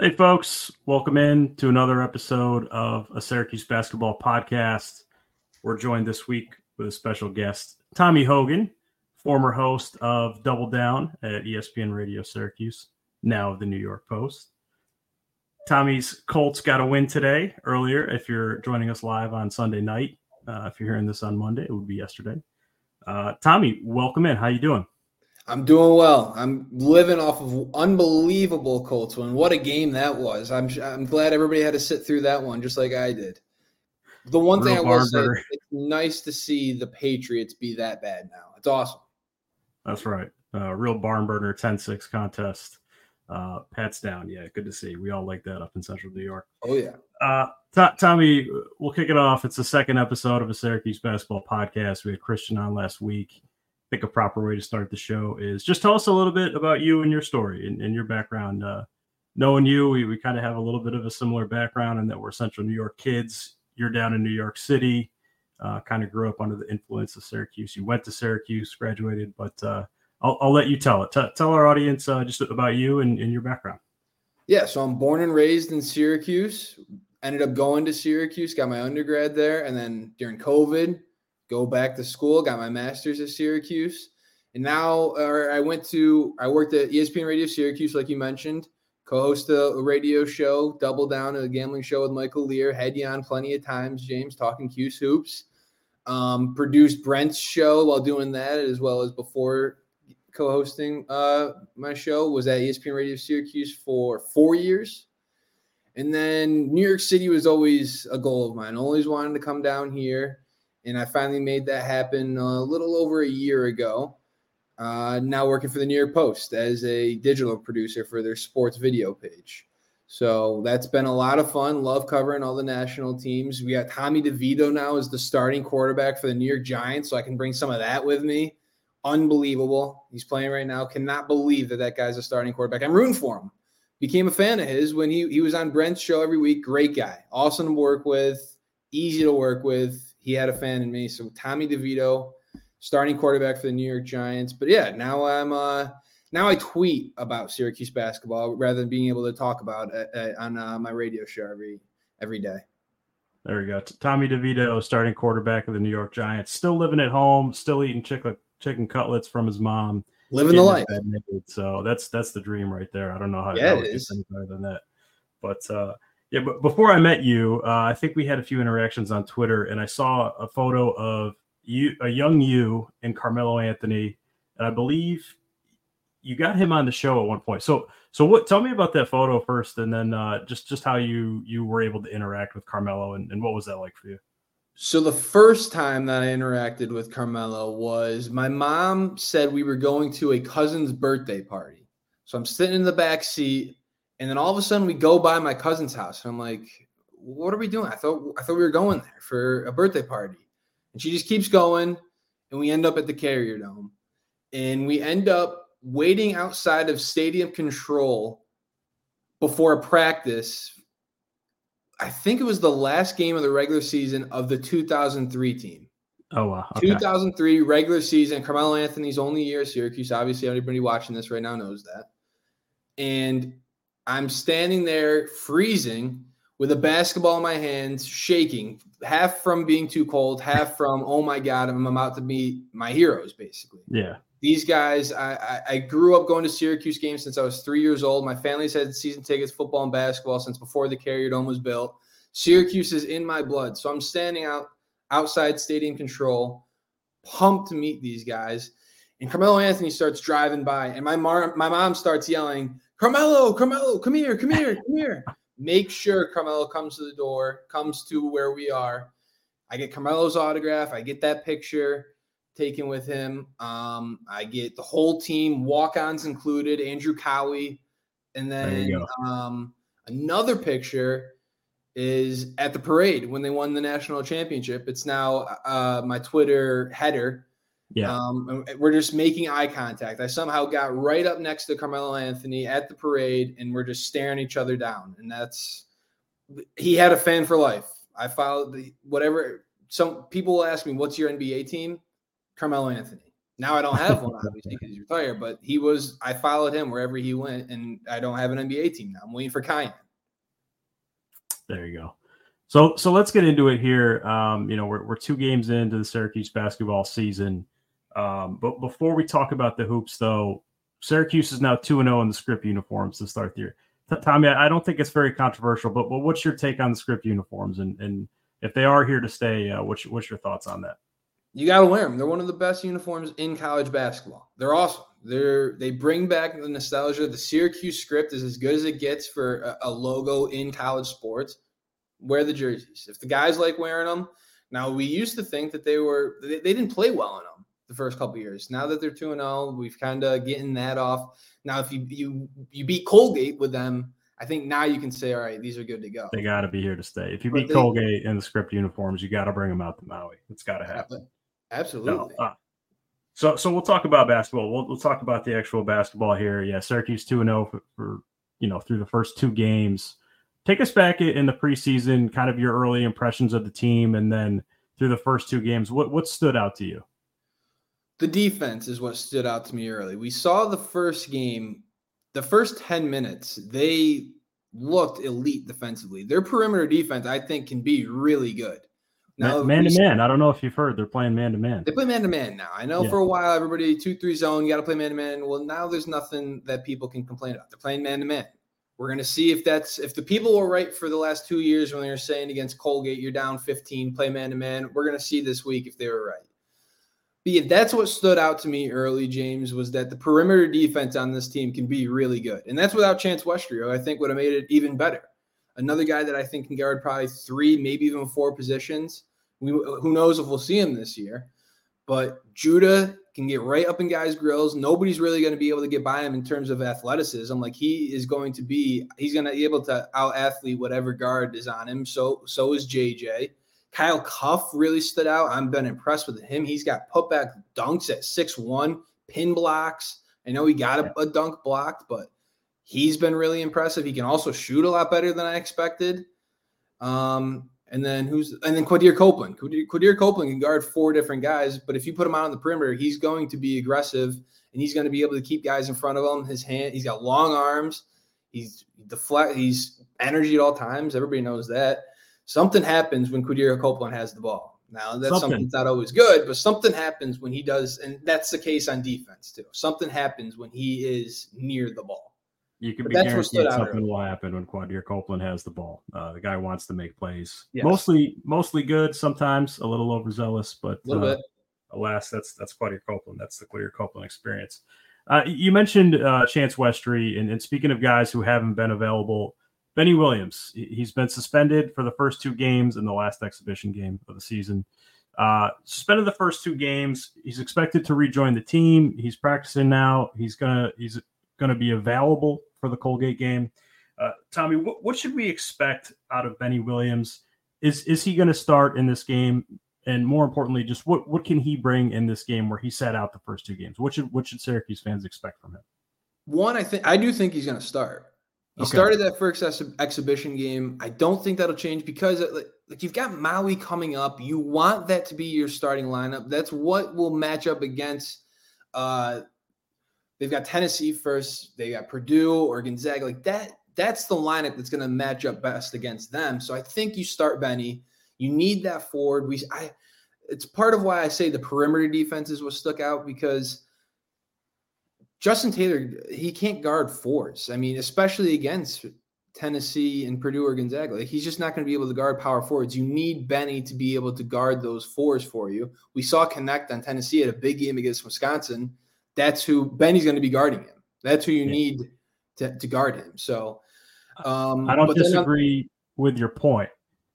Hey, folks, welcome in to another episode of a Syracuse basketball podcast. We're joined this week with a special guest, Tommy Hogan, former host of Double Down at ESPN Radio Syracuse, now of the New York Post. Tommy's Colts got a win today earlier. If you're joining us live on Sunday night, uh, if you're hearing this on Monday, it would be yesterday. Uh, Tommy, welcome in. How you doing? I'm doing well. I'm living off of unbelievable Colts win. What a game that was. I'm I'm glad everybody had to sit through that one just like I did. The one thing Real I will say, it's nice to see the Patriots be that bad now. It's awesome. That's right. Uh, real barn burner 10 6 contest. Uh, Pat's down. Yeah, good to see. We all like that up in central New York. Oh yeah. Uh, To- Tommy, we'll kick it off. It's the second episode of a Syracuse basketball podcast. We had Christian on last week. Think a proper way to start the show is just tell us a little bit about you and your story and, and your background. Uh, knowing you, we, we kind of have a little bit of a similar background in that we're Central New York kids. You're down in New York City, uh, kind of grew up under the influence of Syracuse. You went to Syracuse, graduated, but uh, I'll, I'll let you tell it. T- tell our audience uh, just about you and, and your background. Yeah, so I'm born and raised in Syracuse. Ended up going to Syracuse, got my undergrad there, and then during COVID, go back to school, got my master's at Syracuse. And now I went to I worked at ESPN Radio Syracuse, like you mentioned, co-host a radio show, double down a gambling show with Michael Lear, had you on plenty of times, James, talking Cuse hoops. Um, produced Brent's show while doing that, as well as before co-hosting uh, my show. Was at ESPN Radio Syracuse for four years, and then New York City was always a goal of mine. Always wanted to come down here, and I finally made that happen a little over a year ago. Uh, now working for the New York Post as a digital producer for their sports video page. So that's been a lot of fun. Love covering all the national teams. We got Tommy DeVito now as the starting quarterback for the New York Giants, so I can bring some of that with me. Unbelievable. He's playing right now. Cannot believe that that guy's a starting quarterback. I'm rooting for him. Became a fan of his when he, he was on Brent's show every week. Great guy. Awesome to work with. Easy to work with. He had a fan in me. So Tommy DeVito, starting quarterback for the New York Giants. But yeah, now I'm uh now I tweet about Syracuse basketball rather than being able to talk about it uh, on uh, my radio show every every day. There we go. Tommy DeVito, starting quarterback of the New York Giants, still living at home, still eating chicken chicken cutlets from his mom. Living the life. So that's that's the dream right there. I don't know how, Yeah, it is. any better than that. But uh, yeah, but before I met you, uh, I think we had a few interactions on Twitter, and I saw a photo of you, a young you, and Carmelo Anthony, and I believe you got him on the show at one point. So so what? Tell me about that photo first, and then uh, just just how you you were able to interact with Carmelo, and, and what was that like for you? So the first time that I interacted with Carmelo was my mom said we were going to a cousin's birthday party. So I'm sitting in the back seat, and then all of a sudden we go by my cousin's house, and I'm like, "What are we doing?" I thought I thought we were going there for a birthday party, and she just keeps going, and we end up at the Carrier Dome, and we end up waiting outside of stadium control before a practice. I think it was the last game of the regular season of the 2003 team. Oh wow. Okay. 2003 regular season, Carmelo Anthony's only year at Syracuse. Obviously, everybody watching this right now knows that. And I'm standing there freezing with a basketball in my hands, shaking, half from being too cold, half from, oh my God, I'm about to meet my heroes, basically. Yeah. These guys, I, I, I grew up going to Syracuse games since I was three years old. My family's had season tickets, football and basketball since before the Carrier Dome was built. Syracuse is in my blood. So I'm standing out outside stadium control, pumped to meet these guys. And Carmelo Anthony starts driving by, and my mom, my mom starts yelling, Carmelo, Carmelo, come here, come here, come here. Make sure Carmelo comes to the door, comes to where we are. I get Carmelo's autograph. I get that picture taken with him. Um, I get the whole team, walk-ons included, Andrew Kouwe, and then um, another picture is at the parade when they won the national championship. It's now uh, my Twitter header. Yeah. Um, we're just making eye contact. I somehow got right up next to Carmelo Anthony at the parade, and we're just staring each other down. And that's he had a fan for life. I followed the whatever. Some people will ask me, "What's your NBA team?" Carmelo Anthony. Now I don't have one obviously because he's retired, but he was. I followed him wherever he went, and I don't have an NBA team now. I'm waiting for Kiyan. There you go. So so let's get into it here. Um, you know, we're we're two games into the Syracuse basketball season. Um, but before we talk about the hoops, though, Syracuse is now two and zero in the script uniforms to start the year. Tommy, I don't think it's very controversial, but but what's your take on the script uniforms and and if they are here to stay, uh, what's what's your thoughts on that? You got to wear them. They're one of the best uniforms in college basketball. They're awesome. They're they bring back the nostalgia. The Syracuse script is as good as it gets for a, a logo in college sports. Wear the jerseys. If the guys like wearing them, now we used to think that they were they, they didn't play well them the first couple years. Now that they're two and zero, oh, we've kind of getting that off. Now, if you you you beat Colgate with them, I think now you can say, all right, these are good to go. They got to be here to stay. If you beat they, Colgate in the script uniforms, you got to bring them out to Maui. It's got to happen. Absolutely. No, uh, so, so we'll talk about basketball. We'll, we'll talk about the actual basketball here. Yeah, Syracuse two and zero oh for you know through the first two games. Take us back in the preseason, kind of your early impressions of the team, and then through the first two games, what what stood out to you? The defense is what stood out to me early. We saw the first game, the first 10 minutes, they looked elite defensively. Their perimeter defense, I think, can be really good. Now, man to man. I don't know if you've heard they're playing man to man. They play man to man now. I know yeah. for a while everybody two three zone. You got to play man to man. Well, now there's nothing that people can complain about. They're playing man to man. We're gonna see if that's if the people were right for the last two years when they were saying against Colgate, you're down 15, play man to man. We're gonna see this week if they were right. Yeah, that's what stood out to me early, James, was that the perimeter defense on this team can be really good. And that's without Chance Westry, I think would have made it even better. Another guy that I think can guard probably three, maybe even four positions. We, who knows if we'll see him this year. But Judah can get right up in guys' grills. Nobody's really going to be able to get by him in terms of athleticism. Like he is going to be, he's going to be able to out athlete whatever guard is on him. So so is JJ. Kyle Cuffe really stood out. I've been impressed with him. He's got putback dunks at six one, pin blocks. I know he got a, a dunk blocked, but he's been really impressive. He can also shoot a lot better than I expected. Um, and then who's and then Quadir Copeland. Quadir, Quadir Copeland can guard four different guys, but if you put him out on the perimeter, he's going to be aggressive and he's going to be able to keep guys in front of him. His hand, he's got long arms. He's deflect. He's energy at all times. Everybody knows that. Something happens when Quadir Copeland has the ball. Now that's something. that's not always good, but something happens when he does, and that's the case on defense too. Something happens when he is near the ball. You can but be guaranteed something will happen when Quadir Copeland has the ball. Uh, the guy wants to make plays. Yes. Mostly, mostly good. Sometimes a little overzealous, but a little uh. Alas, that's that's Quadir Copeland. That's the Quadir Copeland experience. Uh, you mentioned uh, Chance Westry, and, and, speaking of guys who haven't been available, Benny Williams. He's been suspended for the first two games in the last exhibition game of the season. Uh, suspended the first two games. He's expected to rejoin the team. He's practicing now. He's gonna he's gonna be available for the Colgate game. Uh, Tommy, what, what should we expect out of Benny Williams? Is is he to start in this game? and more importantly, just what what can he bring in this game where he sat out the first two games? What should what should Syracuse fans expect from him? One, I think I do think he's to start. He okay. started that first ex- exhibition game. I don't think that'll change because uh, like, like you've got Maui coming up. You want that to be your starting lineup. That's what will match up against. Uh, they've got Tennessee first. They got Purdue or Gonzaga. Like that. That's the lineup that's going to match up best against them. So I think you start Benny. You need that forward. We I. It's part of why I say the perimeter defenses was stuck out because Justin Taylor, he can't guard fours. I mean, especially against Tennessee and Purdue or Gonzaga. Like he's just not going to be able to guard power forwards. You need Benny to be able to guard those fours for you. We saw connect on Tennessee at a big game against Wisconsin. That's who Benny's going to be guarding him. That's who you yeah. need to, to guard him. So um, I don't disagree with your point.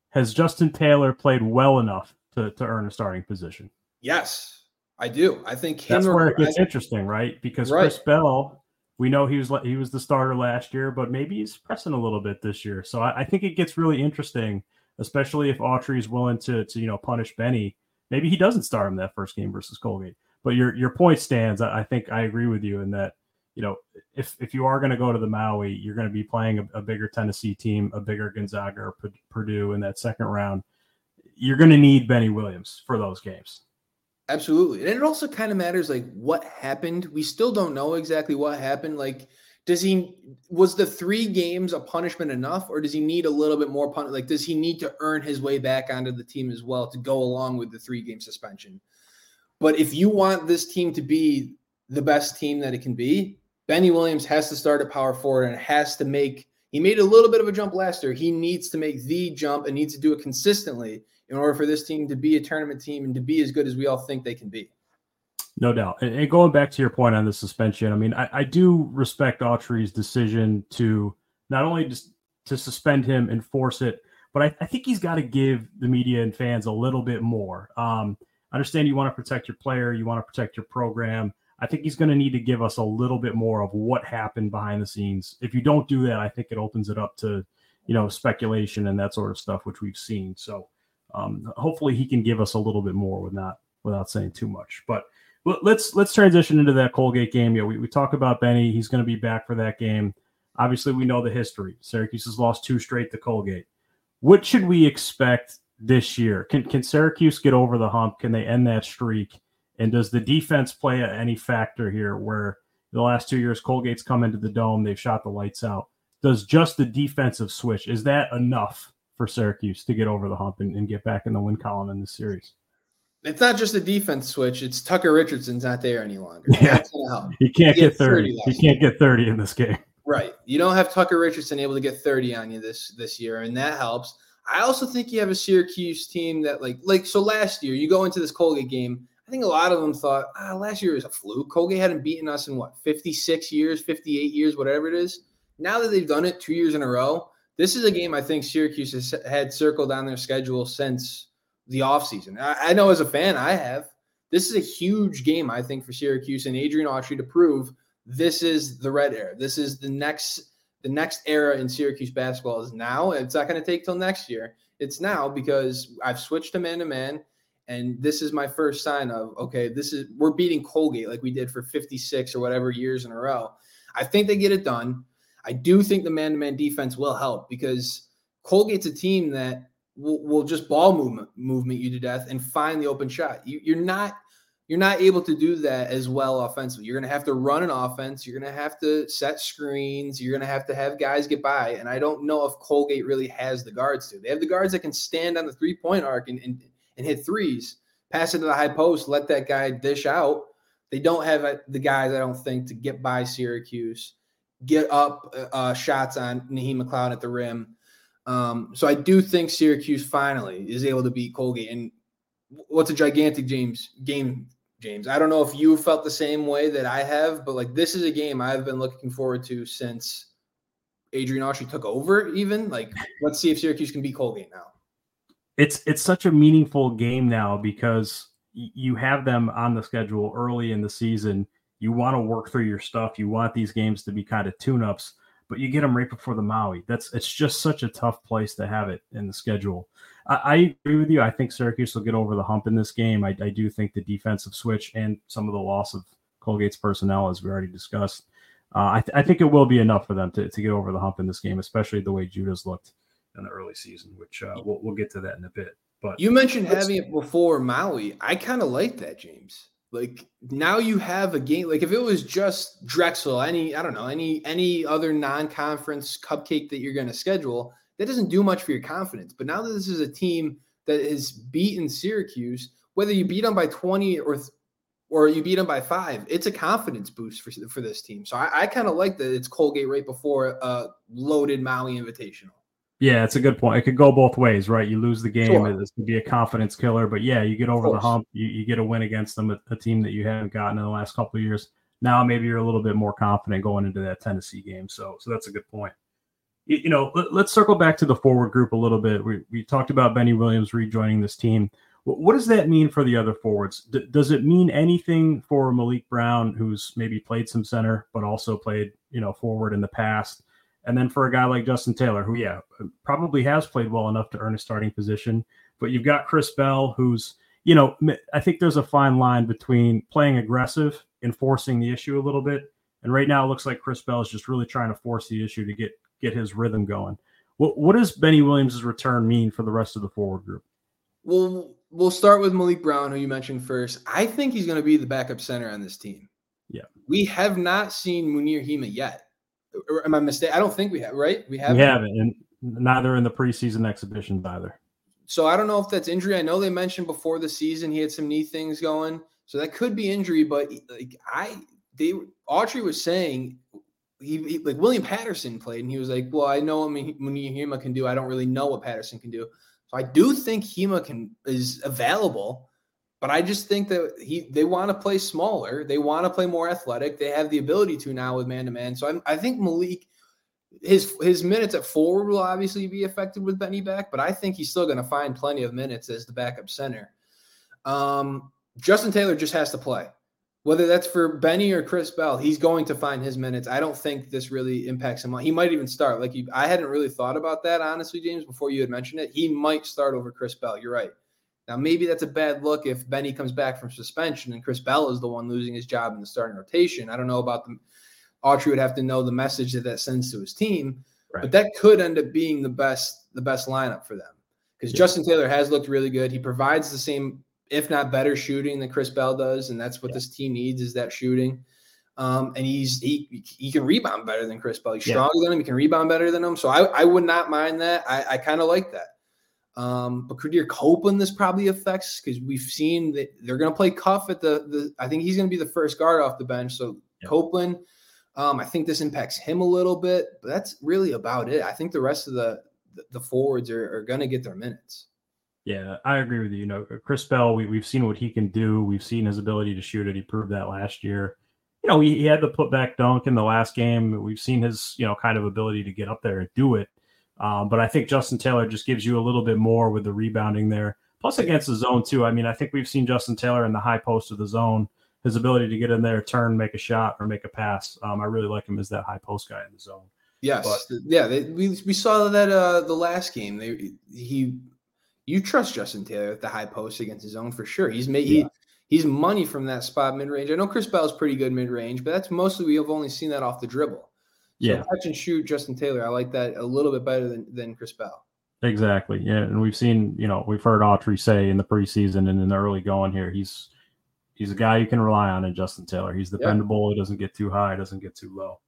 Has Justin Taylor played well enough to, to earn a starting position? Yes. I do. I think that's where it gets I, interesting, right? Because right. Chris Bell, we know he was he was the starter last year, but maybe he's pressing a little bit this year. So I, I think it gets really interesting, especially if Autry is willing to to you know punish Benny. Maybe he doesn't start him that first game versus Colgate. But your your point stands. I, I think I agree with you in that you know if if you are going to go to the Maui, you're going to be playing a, a bigger Tennessee team, a bigger Gonzaga or P- Purdue in that second round. You're going to need Benny Williams for those games. Absolutely. And it also kind of matters like what happened. We still don't know exactly what happened. Like, does he was the three games a punishment enough, or does he need a little bit more pun? Like, does he need to earn his way back onto the team as well to go along with the three game suspension? But if you want this team to be the best team that it can be, Benny Williams has to start at power forward and has to make he made a little bit of a jump last year. He needs to make the jump and needs to do it consistently in order for this team to be a tournament team and to be as good as we all think they can be. No doubt. And, going back to your point on the suspension, I mean, I, I do respect Autry's decision to not only just to suspend him and force it, but I, I think he's got to give the media and fans a little bit more. Um, I understand you want to protect your player, you want to protect your program. I think he's going to need to give us a little bit more of what happened behind the scenes. If you don't do that, I think it opens it up to, you know, speculation and that sort of stuff, which we've seen. So um, hopefully he can give us a little bit more with without saying too much. But let's let's transition into that Colgate game. Yeah, we, we talk about Benny. He's going to be back for that game. Obviously, we know the history. Syracuse has lost two straight to Colgate. What should we expect this year? Can can Syracuse get over the hump? Can they end that streak? And does the defense play any factor here? Where the last two years Colgate's come into the dome, they've shot the lights out. Does just the defensive switch is that enough for Syracuse to get over the hump and, and get back in the win column in this series. It's not just a defense switch. It's Tucker Richardson's not there any longer. Yeah. He can't he get 30. 30 he can't get 30 in this game. Right. You don't have Tucker Richardson able to get 30 on you this this year, and that helps. I also think you have a Syracuse team that like like so last year you go into this Colgate game. I think a lot of them thought, ah, last year was a fluke. Colgate hadn't beaten us in what 56 years, 58 years, whatever it is. Now that they've done it two years in a row, this is a game I think Syracuse has had circled on their schedule since the offseason. I, I know as a fan, I have. This is a huge game, I think, for Syracuse and Adrian Autry to prove this is the red era. This is the next the next era in Syracuse basketball is now. It's not going to take till next year. It's now because I've switched to man to man, and this is my first sign of okay, this is we're beating Colgate like we did for 56 or whatever years in a row. I think they get it done. I do think the man to man defense will help because Colgate's a team that will, will just ball movement movement you to death and find the open shot. You, you're not you're not able to do that as well offensively. You're going to have to run an offense. You're going to have to set screens. You're going to have to have guys get by. And I don't know if Colgate really has the guards to. They have the guards that can stand on the three point arc and, and, and hit threes, pass it to the high post, let that guy dish out. They don't have uh, the guys, I don't think, to get by Syracuse get up uh, shots on Naheem McLeod at the rim. Um, so I do think Syracuse finally is able to beat Colgate. And what's a gigantic James game, James? I don't know if you felt the same way that I have, but like this is a game I've been looking forward to since Adrian Autry took over. Even like, let's see if Syracuse can beat Colgate now. It's it's such a meaningful game now because you have them on the schedule early in the season you want to work through your stuff. You want these games to be kind of tune ups. but you get them right before the Maui. That's it's just such a tough place to have it in the schedule. I, I agree with you. I think Syracuse will get over the hump in this game. I, I do think the defensive switch and some of the loss of Colgate's personnel, as we already discussed, uh, I, th- I think it will be enough for them to, to get over the hump in this game, especially the way Judah's looked in the early season, which uh, we'll, we'll get to that in a bit. But you mentioned having it before Maui. I kind of like that, James. Like now you have a game. Like if it was just Drexel, any I don't know, any any other non-conference cupcake that you're going to schedule, that doesn't do much for your confidence. But now that this is a team that has beaten Syracuse, whether you beat them by 20 or or you beat them by five, it's a confidence boost for, for this team. So I, I kind of like that it's Colgate right before a loaded Maui Invitational. Yeah, it's a good point. It could go both ways, right? You lose the game, sure. it's going to be a confidence killer. But yeah, you get over the hump, you, you get a win against them, a, team that you haven't gotten in the last couple of years. Now maybe you're a little bit more confident going into that Tennessee game. So, so that's a good point. You, you know, let, us circle back to the forward group a little bit. We, we talked about Benny Williams rejoining this team. What does that mean for the other forwards? D- does it mean anything for Maliq Brown, who's maybe played some center but also played, you know, forward in the past? And then for a guy like Justin Taylor, who, yeah, probably has played well enough to earn a starting position. But you've got Chris Bell, who's, you know, I think there's a fine line between playing aggressive and forcing the issue a little bit. And right now it looks like Chris Bell is just really trying to force the issue to get get his rhythm going. What what does Benny Williams' return mean for the rest of the forward group? Well, we'll start with Maliq Brown, who you mentioned first. I think he's going to be the backup center on this team. Yeah. We have not seen Munir Hema yet am I mistaken? I don't think we have, right? We haven't. We haven't, and neither in the preseason exhibitions either. So I don't know if that's injury. I know they mentioned before the season he had some knee things going, so that could be injury. But like I, they Autry was saying he, he, like William Patterson played, and he was like, "Well, I know what Mounir Hima can do. I don't really know what Patterson can do." So I do think Hema can is available. But I just think that he they want to play smaller. They want to play more athletic. They have the ability to now with man to man. So I'm, I think Maliq his his minutes at forward will obviously be affected with Benny back, but I think he's still going to find plenty of minutes as the backup center. Um, Justin Taylor just has to play, whether that's for Benny or Chris Bell. He's going to find his minutes. I don't think this really impacts him. He might even start. Like you, I hadn't really thought about that honestly, James. Before you had mentioned it, he might start over Chris Bell. You're right. Now, maybe that's a bad look if Benny comes back from suspension and Chris Bell is the one losing his job in the starting rotation. I don't know about the Autry would have to know the message that that sends to his team, right. but that could end up being the best the best lineup for them because yeah. Justin Taylor has looked really good. He provides the same, if not better, shooting than Chris Bell does, and that's what yeah. this team needs is that shooting. Um, and he's he he can rebound better than Chris Bell. He's yeah. stronger than him. He can rebound better than him. So I, I would not mind that. I, I kind of like that. Um, but Quadir Copeland this probably affects because we've seen that they're going to play Cuffe at the the. I think he's going to be the first guard off the bench. So yep. Copeland, um, I think this impacts him a little bit, but that's really about it. I think the rest of the the forwards are, are going to get their minutes. Yeah, I agree with you. You know, Chris Bell, we, we've seen what he can do. We've seen his ability to shoot it. He proved that last year. You know, he, he had the putback dunk in the last game. We've seen his, you know, kind of ability to get up there and do it. Um, but I think Justin Taylor just gives you a little bit more with the rebounding there. Plus against the zone too. I mean, I think we've seen Justin Taylor in the high post of the zone. His ability to get in there, turn, make a shot, or make a pass. Um, I really like him as that high post guy in the zone. Yes, but, yeah, they, we we saw that uh, the last game. They he, you trust Justin Taylor at the high post against his own for sure. He's made yeah. he, he's money from that spot mid range. I know Chris Bell's pretty good mid range, but that's mostly we have only seen that off the dribble. So yeah, catch and shoot Justin Taylor. I like that a little bit better than than Chris Bell. Exactly. Yeah, and we've seen, you know, we've heard Autry say in the preseason and in the early going here, he's he's a guy you can rely on in Justin Taylor. He's dependable. He doesn't get too high, doesn't get too low.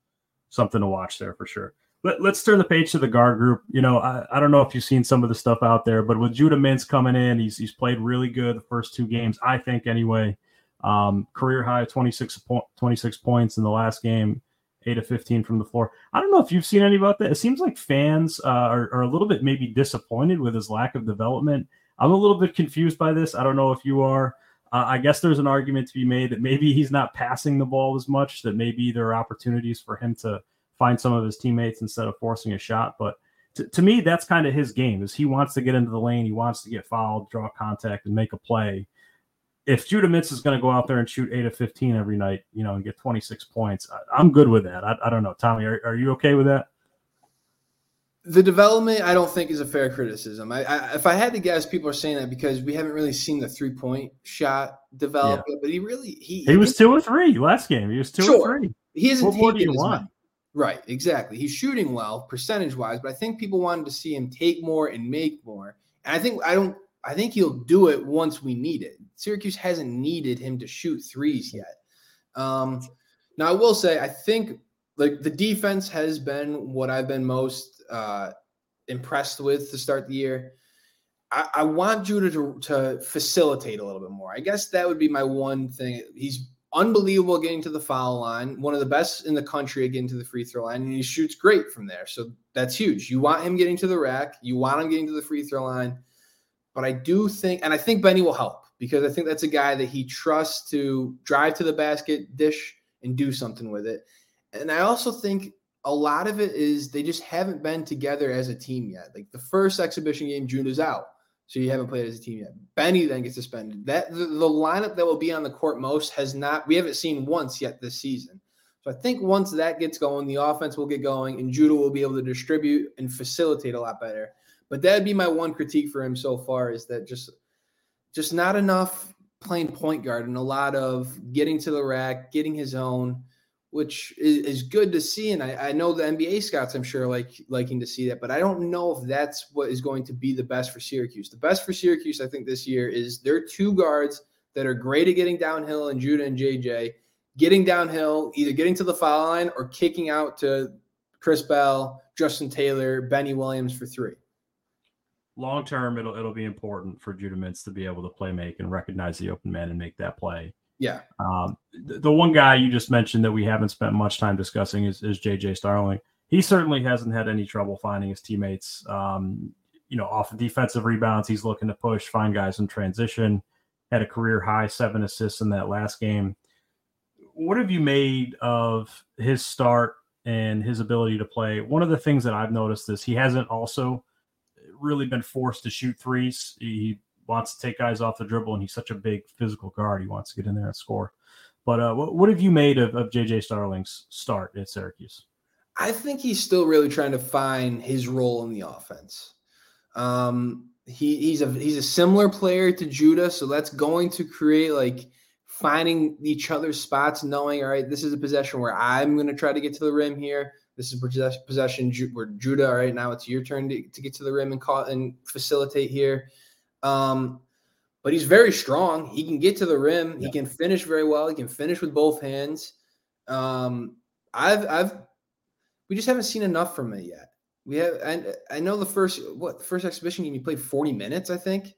Something to watch there for sure. Let, us turn the page to the guard group. You know, I, I don't know if you've seen some of the stuff out there, but with Judah Mintz coming in, he's he's played really good the first two games, I think anyway. Um, career high 26, 26 points in the last game eight of 15 from the floor. I don't know if you've seen any about that. It seems like fans uh, are, are a little bit maybe disappointed with his lack of development. I'm a little bit confused by this. I don't know if you are. Uh, I guess there's an argument to be made that maybe he's not passing the ball as much, that maybe there are opportunities for him to find some of his teammates instead of forcing a shot. But to, to me, that's kind of his game is he wants to get into the lane. He wants to get fouled, draw contact and make a play if Judah Mintz is going to go out there and shoot eight of 15 every night, you know, and get 26 points, I, am good with that. I, I, don't know. Tommy, are, are you okay with that? The development, I don't think, is a fair criticism. I, I, if I had to guess, people are saying that because we haven't really seen the three point shot develop. Yeah. But he really he he was two or three last game. He was two sure. or three. He isn't. What more do you want? Right, exactly. He's shooting well percentage wise, but I think people wanted to see him take more and make more. And I think I don't. I think he'll do it once we need it. Syracuse hasn't needed him to shoot threes yet. Um, now I will say I think like the defense has been what I've been most uh, impressed with to start the year. I, I want Judah to, to facilitate a little bit more. I guess that would be my one thing. He's unbelievable getting to the foul line, one of the best in the country at getting to the free throw line, and he shoots great from there. So that's huge. You want him getting to the rack, you want him getting to the free throw line. But I do think, and I think Benny will help because I think that's a guy that he trusts to drive to the basket, dish, and do something with it. And I also think a lot of it is they just haven't been together as a team yet. Like the first exhibition game, June is out. So you haven't played as a team yet. Benny then gets suspended. That the, the, lineup that will be on the court most has not. We haven't seen once yet this season. So I think once that gets going, the offense will get going, and Judah will be able to distribute and facilitate a lot better. But that'd be my one critique for him so far is that just just not enough playing point guard and a lot of getting to the rack, getting his own which is, is good to see. And I, I, know the NBA scouts, I'm sure, like liking to see that, but I don't know if that's what is going to be the best for Syracuse. The best for Syracuse, I think, this year is their two guards that are great at getting downhill and Judah and JJ, getting downhill, either getting to the foul line or kicking out to Chris Bell, Justin Taylor, Benny Williams for three. Long term, it'll it'll be important for Judah Mintz to be able to play make and recognize the open man and make that play. Yeah. Um, the, the, one guy you just mentioned that we haven't spent much time discussing is, is JJ Starling. He certainly hasn't had any trouble finding his teammates. Um, you know, off of defensive rebounds, he's looking to push, find guys in transition. Had a career high seven assists in that last game. What have you made of his start and his ability to play? One of the things that I've noticed is he hasn't also really been forced to shoot threes. He wants to take guys off the dribble, and he's such a big physical guard. He wants to get in there and score. But uh, what, what have you made of, of JJ Starling's start at Syracuse? I think he's still really trying to find his role in the offense. Um, he, he's a he's a similar player to Judah, so that's going to create like finding each other's spots, knowing all right, this is a possession where I'm going to try to get to the rim here. This is possession where Judah, all right, now it's your turn to, to get to the rim and call and facilitate here. Um, but he's very strong. He can get to the rim. Yeah. He can finish very well. He can finish with both hands. Um, I've, I've, we just haven't seen enough from it yet. We have, and I know the first, what the first exhibition game he played 40 minutes, I think.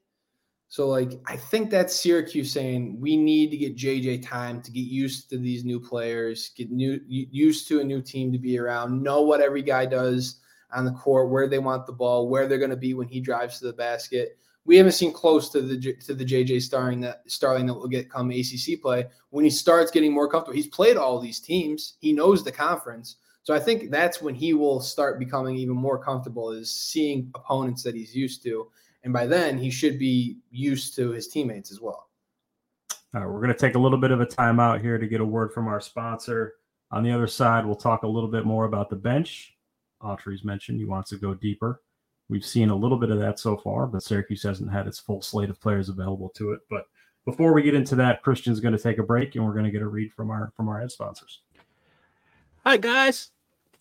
So like, I think that's Syracuse saying we need to get JJ time to get used to these new players, get new used to a new team to be around, know what every guy does on the court, where they want the ball, where they're going to be when he drives to the basket we haven't seen close to the to the JJ Starling that Starling that will get come ACC play. When he starts getting more comfortable, he's played all these teams. He knows the conference, so I think that's when he will start becoming even more comfortable is seeing opponents that he's used to, and by then he should be used to his teammates as well. All right, we're going to take a little bit of a timeout here to get a word from our sponsor. On the other side, we'll talk a little bit more about the bench. Autry's mentioned he wants to go deeper. We've seen a little bit of that so far, but Syracuse hasn't had its full slate of players available to it. But before we get into that, Christian's going to take a break, and we're going to get a read from our from our ad sponsors. Hi guys,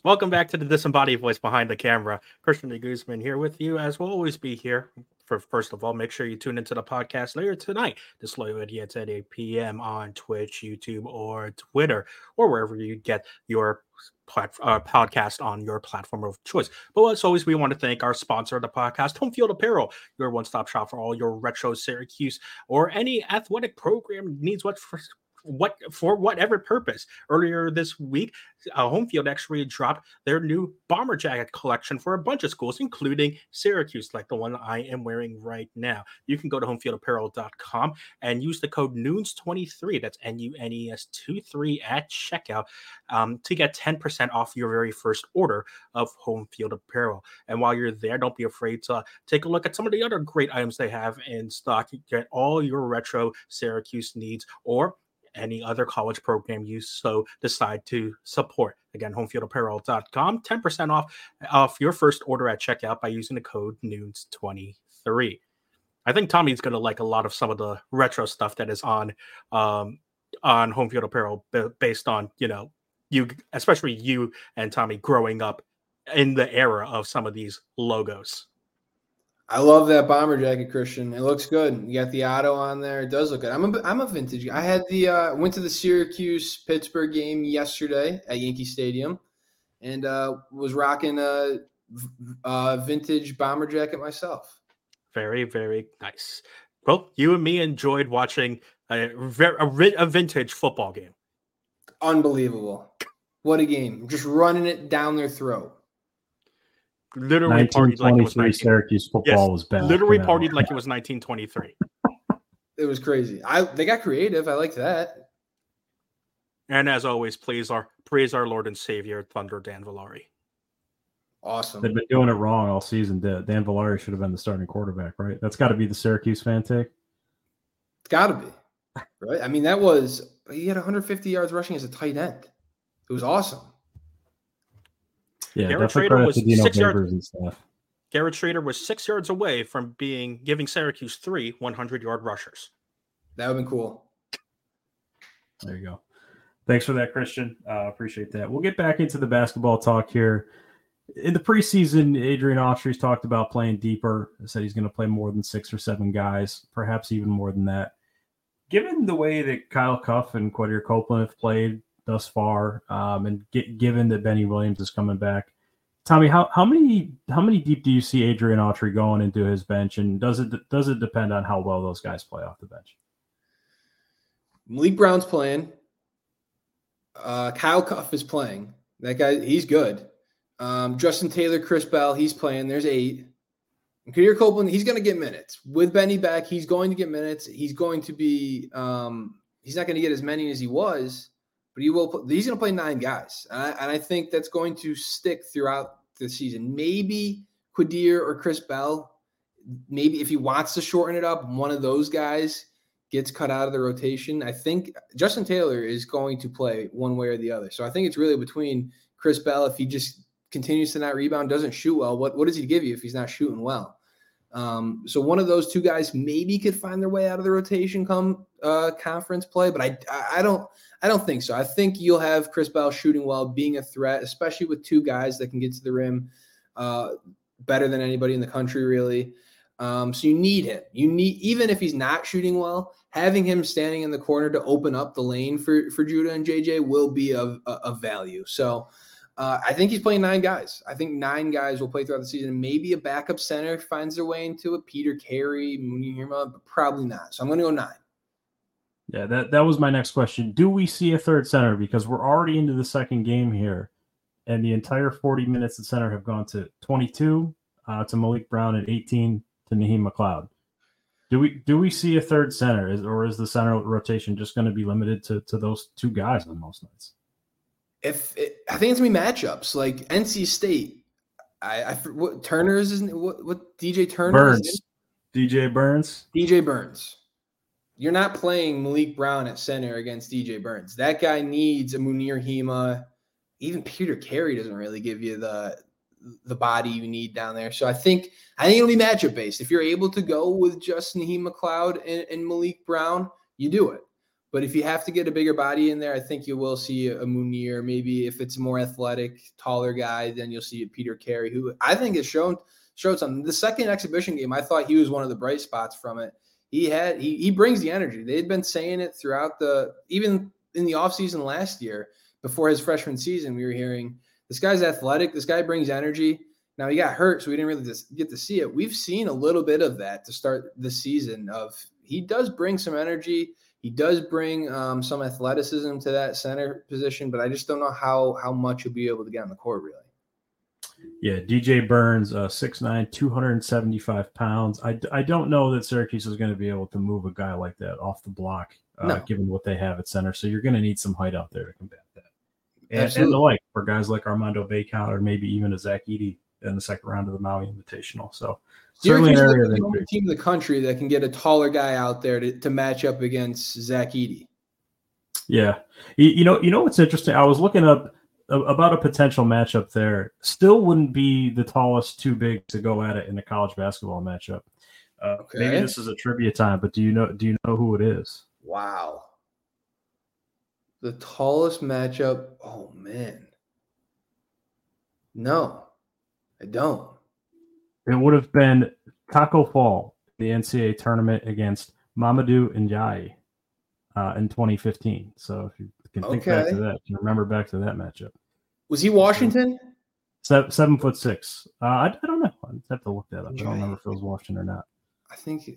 welcome back to the disembodied voice behind the camera. Christian de Guzman here with you, as we'll always be here. For first of all, make sure you tune into the podcast later tonight. Disloyal Idiots at 8 p.m. on Twitch, YouTube, or Twitter, or wherever you get your plat- uh, podcast on your platform of choice. But as always, we want to thank our sponsor of the podcast, Home Field Apparel, your one stop shop for all your retro Syracuse or any athletic program needs what for what for whatever purpose. Earlier this week, uh, Homefield actually dropped their new bomber jacket collection for a bunch of schools, including Syracuse, like the one I am wearing right now. You can go to homefieldapparel.com and use the code NUNES23, that's N U N E S 23 at checkout um, to get 10% off your very first order of Homefield Apparel. And while you're there, don't be afraid to take a look at some of the other great items they have in stock. Get all your retro Syracuse needs or any other college program you so decide to support. Again, homefieldapparel.com, 10% off off your first order at checkout by using the code NUNES23. I think Tommy's going to like a lot of some of the retro stuff that is on um, on Home Field Apparel based on, you know, you especially you and Tommy growing up in the era of some of these logos. I love that bomber jacket, Christian. It looks good. You got the auto on there. It does look good. I'm a I'm a vintage. I had the uh, went to the Syracuse Pittsburgh game yesterday at Yankee Stadium, and uh, was rocking a, a vintage bomber jacket myself. Very very nice. Well, you and me enjoyed watching a, a, a vintage football game. Unbelievable! What a game! Just running it down their throat literally partied like it was 19... Syracuse football yes, was bad. Literally uh, partied like it was 1923. it was crazy. I they got creative. I liked that. And as always, praise our praise our Lord and Savior Thunder Dan Villari. Awesome. They've been doing it wrong all season. Dan Villari should have been the starting quarterback, right? That's got to be the Syracuse fan take. It's got to be, right? I mean, that was he had 150 yards rushing as a tight end. It was awesome. Yeah, Garrett Shrader was six yards and stuff. Garrett Shrader was six yards away from being giving Syracuse three 100 yard rushers. That would have been cool. There you go. Thanks for that, Christian. Uh, appreciate that. We'll get back into the basketball talk here. In the preseason, Adrian Autry's talked about playing deeper. Said he's going to play more than six or seven guys, perhaps even more than that. Given the way that Kyle Cuffe and Quadir Copeland have played, thus far, um, and get, given that Benny Williams is coming back, Tommy, how, how many how many deep do you see Adrian Autry going into his bench, and does it does it depend on how well those guys play off the bench? Maliq Brown's playing. Uh, Kyle Cuffe is playing. That guy, he's good. Um, Justin Taylor, Chris Bell, he's playing. There's eight. And Quadir Copeland, he's going to get minutes. With Benny back, he's going to get minutes. He's going to be, um, he's not going to get as many as he was, but he will. He's going to play nine guys, and I, and I, think that's going to stick throughout the season. Maybe Quadir or Chris Bell. Maybe if he wants to shorten it up, one of those guys gets cut out of the rotation. I think Justin Taylor is going to play one way or the other. So I think it's really between Chris Bell if he just continues to not rebound, doesn't shoot well. What what does he give you if he's not shooting well? Um, so one of those two guys maybe could find their way out of the rotation come uh, conference play, but I I don't I don't think so. I think you'll have Chris Bell shooting well, being a threat, especially with two guys that can get to the rim uh, better than anybody in the country, really. Um, so you need him. You need even if he's not shooting well, having him standing in the corner to open up the lane for for Judah and JJ will be of of value. So uh, I think he's playing nine guys. I think nine guys will play throughout the season. Maybe a backup center finds their way into it. Peter Carey, Mounir Hima, but probably not. So I'm going to go nine. Yeah, that, that was my next question. Do we see a third center? Because we're already into the second game here, and the entire 40 minutes at center have gone to 22 uh, to Maliq Brown and 18 to Naheem McLeod. Do we do we see a third center, is, or is the center rotation just going to be limited to, to those two guys on most nights? if it, I think it's gonna be matchups like NC State. I, I what Turner's is what what DJ Turner Burns, DJ Burns, DJ Burns. You're not playing Maliq Brown at center against DJ Burns. That guy needs a Mounir Hima. Even Peter Carey doesn't really give you the the body you need down there. So I think I think it'll be matchup based. If you're able to go with just Naheem McLeod and, and Maliq Brown, you do it. But if you have to get a bigger body in there, I think you will see a Mounir. Maybe if it's a more athletic, taller guy, then you'll see a Peter Carey, who I think has shown showed something. The second exhibition game, I thought he was one of the bright spots from it. He had he he brings the energy. They'd been saying it throughout the even in the offseason last year, before his freshman season, we were hearing this guy's athletic, this guy brings energy. Now he got hurt, so we didn't really get to see it. We've seen a little bit of that to start the season. Of he does bring some energy He does bring um, some athleticism to that center position, but I just don't know how how much he'll be able to get on the court really. Yeah, DJ Burns, uh, 6'9", 275 pounds. I, I don't know that Syracuse is going to be able to move a guy like that off the block, uh, No. given what they have at center. So you're going to need some height out there to combat that. And, and the like for guys like Armando Bacot or maybe even a Zach Edey in the second round of the Maui Invitational. So certainly an area the only team in the country that can get a taller guy out there to, to match up against Zach Edey. Yeah, you, you know, you know what's interesting? I was looking up about a potential matchup there. Still wouldn't be the tallest too big to go at it in a college basketball matchup. Uh, Maybe this is a trivia time, but do you know? Do you know who it is? Wow. The tallest matchup. Oh man. No, I don't. It would have been Tacko Fall, the NCAA tournament against Mamadou Ndiaye uh, in 2015. So if you can think back to that, you remember back to that matchup. Was he Washington? Seven, seven foot six. Uh, I, I don't know. I have to look that up. I don't remember if it was Washington or not. I think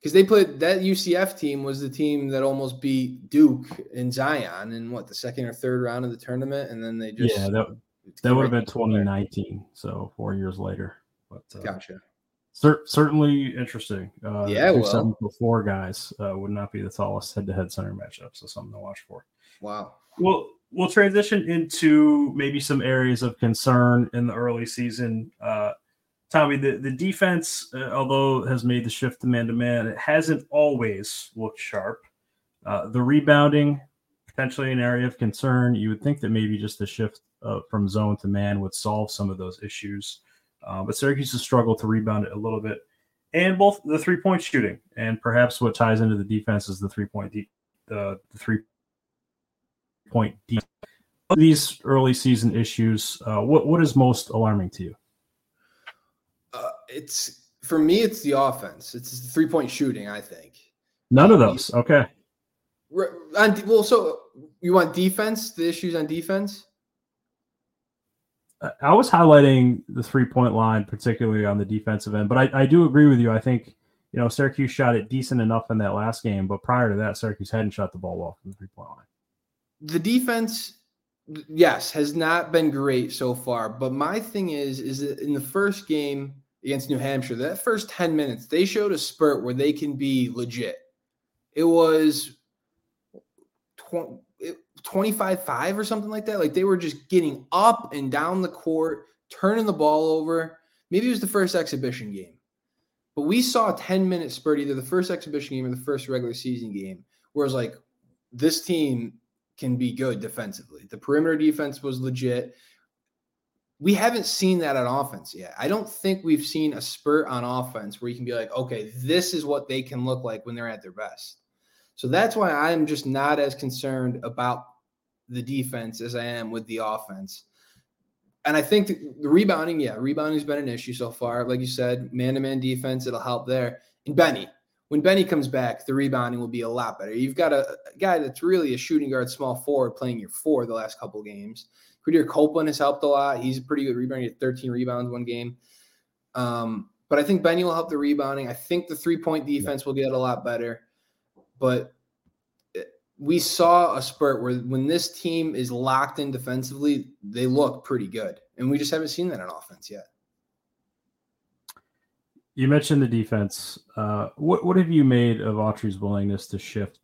because they played that UCF team was the team that almost beat Duke and Zion in what the second or third round of the tournament, and then they just yeah, that that would have been 2019. So four years later. But uh, Gotcha. cer- certainly interesting. Uh, Yeah, well. seven foot four guys uh, would not be the tallest head to head center matchup. So something to watch for. Wow. Well, we'll transition into maybe some areas of concern in the early season. Uh, Tommy, the, the defense, uh, although has made the shift to man to man, it hasn't always looked sharp. Uh, the rebounding, potentially an area of concern. You would think that maybe just the shift uh, from zone to man would solve some of those issues. Uh, but Syracuse has struggled to rebound it a little bit. And both the three point shooting, and perhaps what ties into the defense is the three point deep, the, the three point deep. These early season issues, uh, what what is most alarming to you? Uh, it's for me, it's the offense. It's the three point shooting. I think. None of those. Okay. On, well, so you want defense? The issues on defense? I- I was highlighting the three point line, particularly on the defensive end, but I, I do agree with you. I think you know Syracuse shot it decent enough in that last game, but prior to that, Syracuse hadn't shot the ball well from the three point line. The defense yes has not been great so far but my thing is is that in the first game against new hampshire that first 10 minutes they showed a spurt where they can be legit. It was 25-5 or something like that. Like they were just getting up and down the court turning the ball over. Maybe it was the first exhibition game. But we saw a 10 minute spurt either the first exhibition game or the first regular season game where like this team can be good defensively. The perimeter defense was legit. We haven't seen that on offense yet. I don't think we've seen a spurt on offense where you can be like, okay, this is what they can look like when they're at their best. So that's why I'm just not as concerned about the defense as I am with the offense. And I think the rebounding, yeah, rebounding's been an issue so far. Like you said, man to man defense, it'll help there. And Benny, when Benny comes back, the rebounding will be a lot better. You've got a, a guy that's really a shooting guard, small forward, playing your four the last couple games. Quadir Copeland has helped a lot. He's a pretty good rebounder. He had 13 rebounds one game. Um, but I think Benny will help the rebounding. I think the three point defense will get a lot better. But we saw a spurt where when this team is locked in defensively, they look pretty good. And we just haven't seen that on offense yet. You mentioned the defense. Uh, what what have you made of Autry's willingness to shift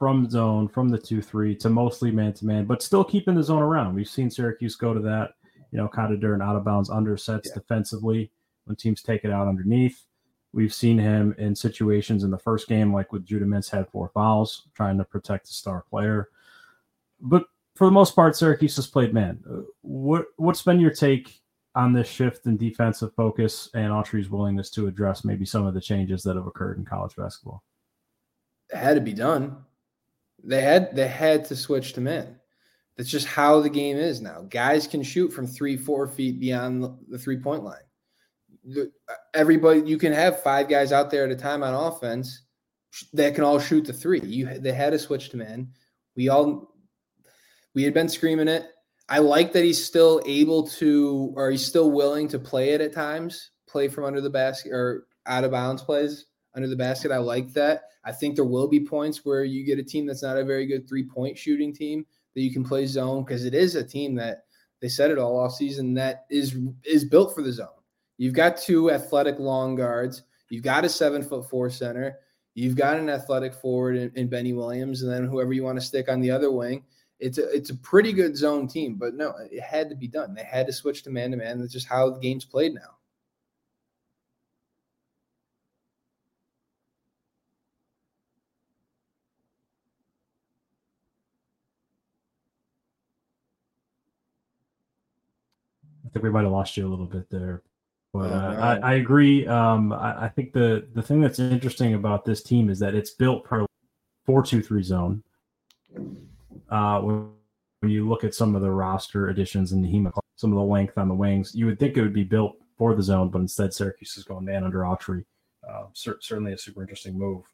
from zone, from the two three to mostly man to man, but still keeping the zone around? We've seen Syracuse go to that, you know, kind of during out of bounds under sets Yeah. defensively when teams take it out underneath. We've seen him in situations in the first game, like with Judah Mintz had four fouls, trying to protect the star player. But for the most part, Syracuse has played man. Uh, What what's been your take on this shift in defensive focus and Autry's willingness to address maybe some of the changes that have occurred in college basketball? it had to be done. They had they had to switch to men. That's just how the game is now. Guys can shoot from three, four feet beyond the, three point line. The- everybody, you can have five guys out there at a time on offense that can all shoot the three. You they had to switch to men. We all we had been screaming it. I like that he's still able to, or he's still willing to play it at times, play from under the basket or out of bounds plays under the basket. I like that. I think there will be points where you get a team that's not a very good three point shooting team that you can play zone because it is a team that they said it all off season that is is built for the zone. You've got two athletic long guards. You've got a seven foot four center. You've got an athletic forward in, in Benny Williams, and then whoever you want to stick on the other wing. It's a it's a pretty good zone team, but no, it had to be done. They had to switch to man to man. That's just how the game's played now. I think we might have lost you a little bit there, but Oh, uh, no. I, I agree. Um, I, I think the the thing that's interesting about this team is that it's built per four two three zone. Uh, when, when you look at some of the roster additions in the Hima, some of the length on the wings, you would think it would be built for the zone, but instead Syracuse is going man under Autry. Uh, cer- certainly a super interesting move.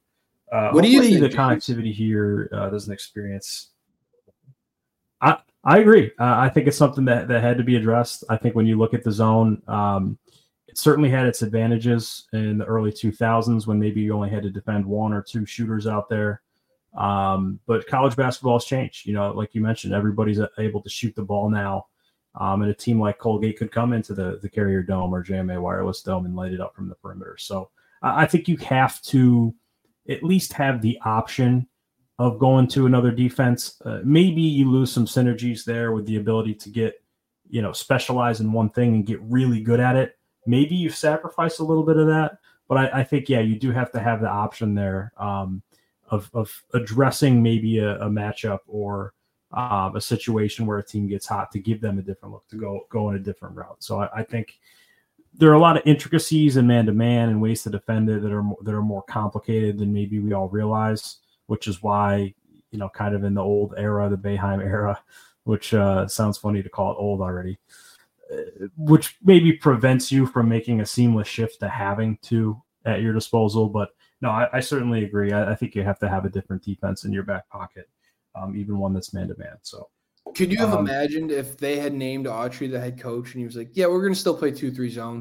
Uh, What do you think, The connectivity here uh, doesn't experience. I I agree. Uh, I think it's something that, that had to be addressed. I think when you look at the zone, um, it certainly had its advantages in the early 2000s when maybe you only had to defend one or two shooters out there. Um, but college basketball has changed. You know, like you mentioned, everybody's able to shoot the ball now. Um, and a team like Colgate could come into the, the Carrier Dome or JMA Wireless Dome and light it up from the perimeter. So I I think you have to at least have the option of going to another defense. Uh, maybe you lose some synergies there with the ability to get, you know, specialize in one thing and get really good at it. Maybe you sacrifice a little bit of that, but I, I think yeah, you do have to have the option there um, of of addressing maybe a, a matchup or um, a situation where a team gets hot to give them a different look to go go in a different route. So I, I think there are a lot of intricacies in man to man and ways to defend it that are that are more complicated than maybe we all realize which is why you know kind of in the old era the Boeheim era which uh, sounds funny to call it old already uh, which maybe prevents you from making a seamless shift to having to at your disposal but no i, I certainly agree I, I think you have to have a different defense in your back pocket um, even one that's man to man so Could you have Um, imagined if they had named Autry the head coach and he was like, "Yeah, we're going to still play two three zone"?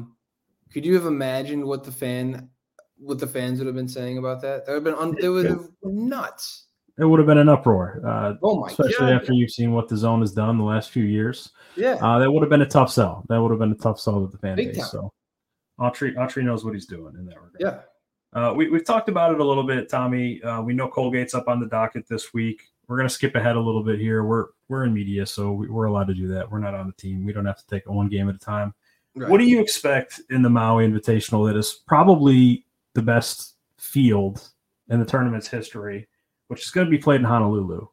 Could you have imagined what the fan, what the fans would have been saying about that? That would have been un- they would have been nuts. it would have been an uproar uh, Oh my especially god! after you've seen what the zone has done the last few years yeah, Uh, that would have been a tough sell. That would have been a tough sell with the fan Big base. time. So Autry, Autry knows what he's doing in that regard. yeah. Uh, we, we've talked about it a little bit, Tommy. Uh, we know Colgate's up on the docket this week. We're going to skip ahead a little bit here. We're we're in media, so we, we're allowed to do that. We're not on the team. We don't have to take one game at a time. Right. What do you expect in the Maui Invitational that is probably the best field in the tournament's history, which is going to be played in Honolulu?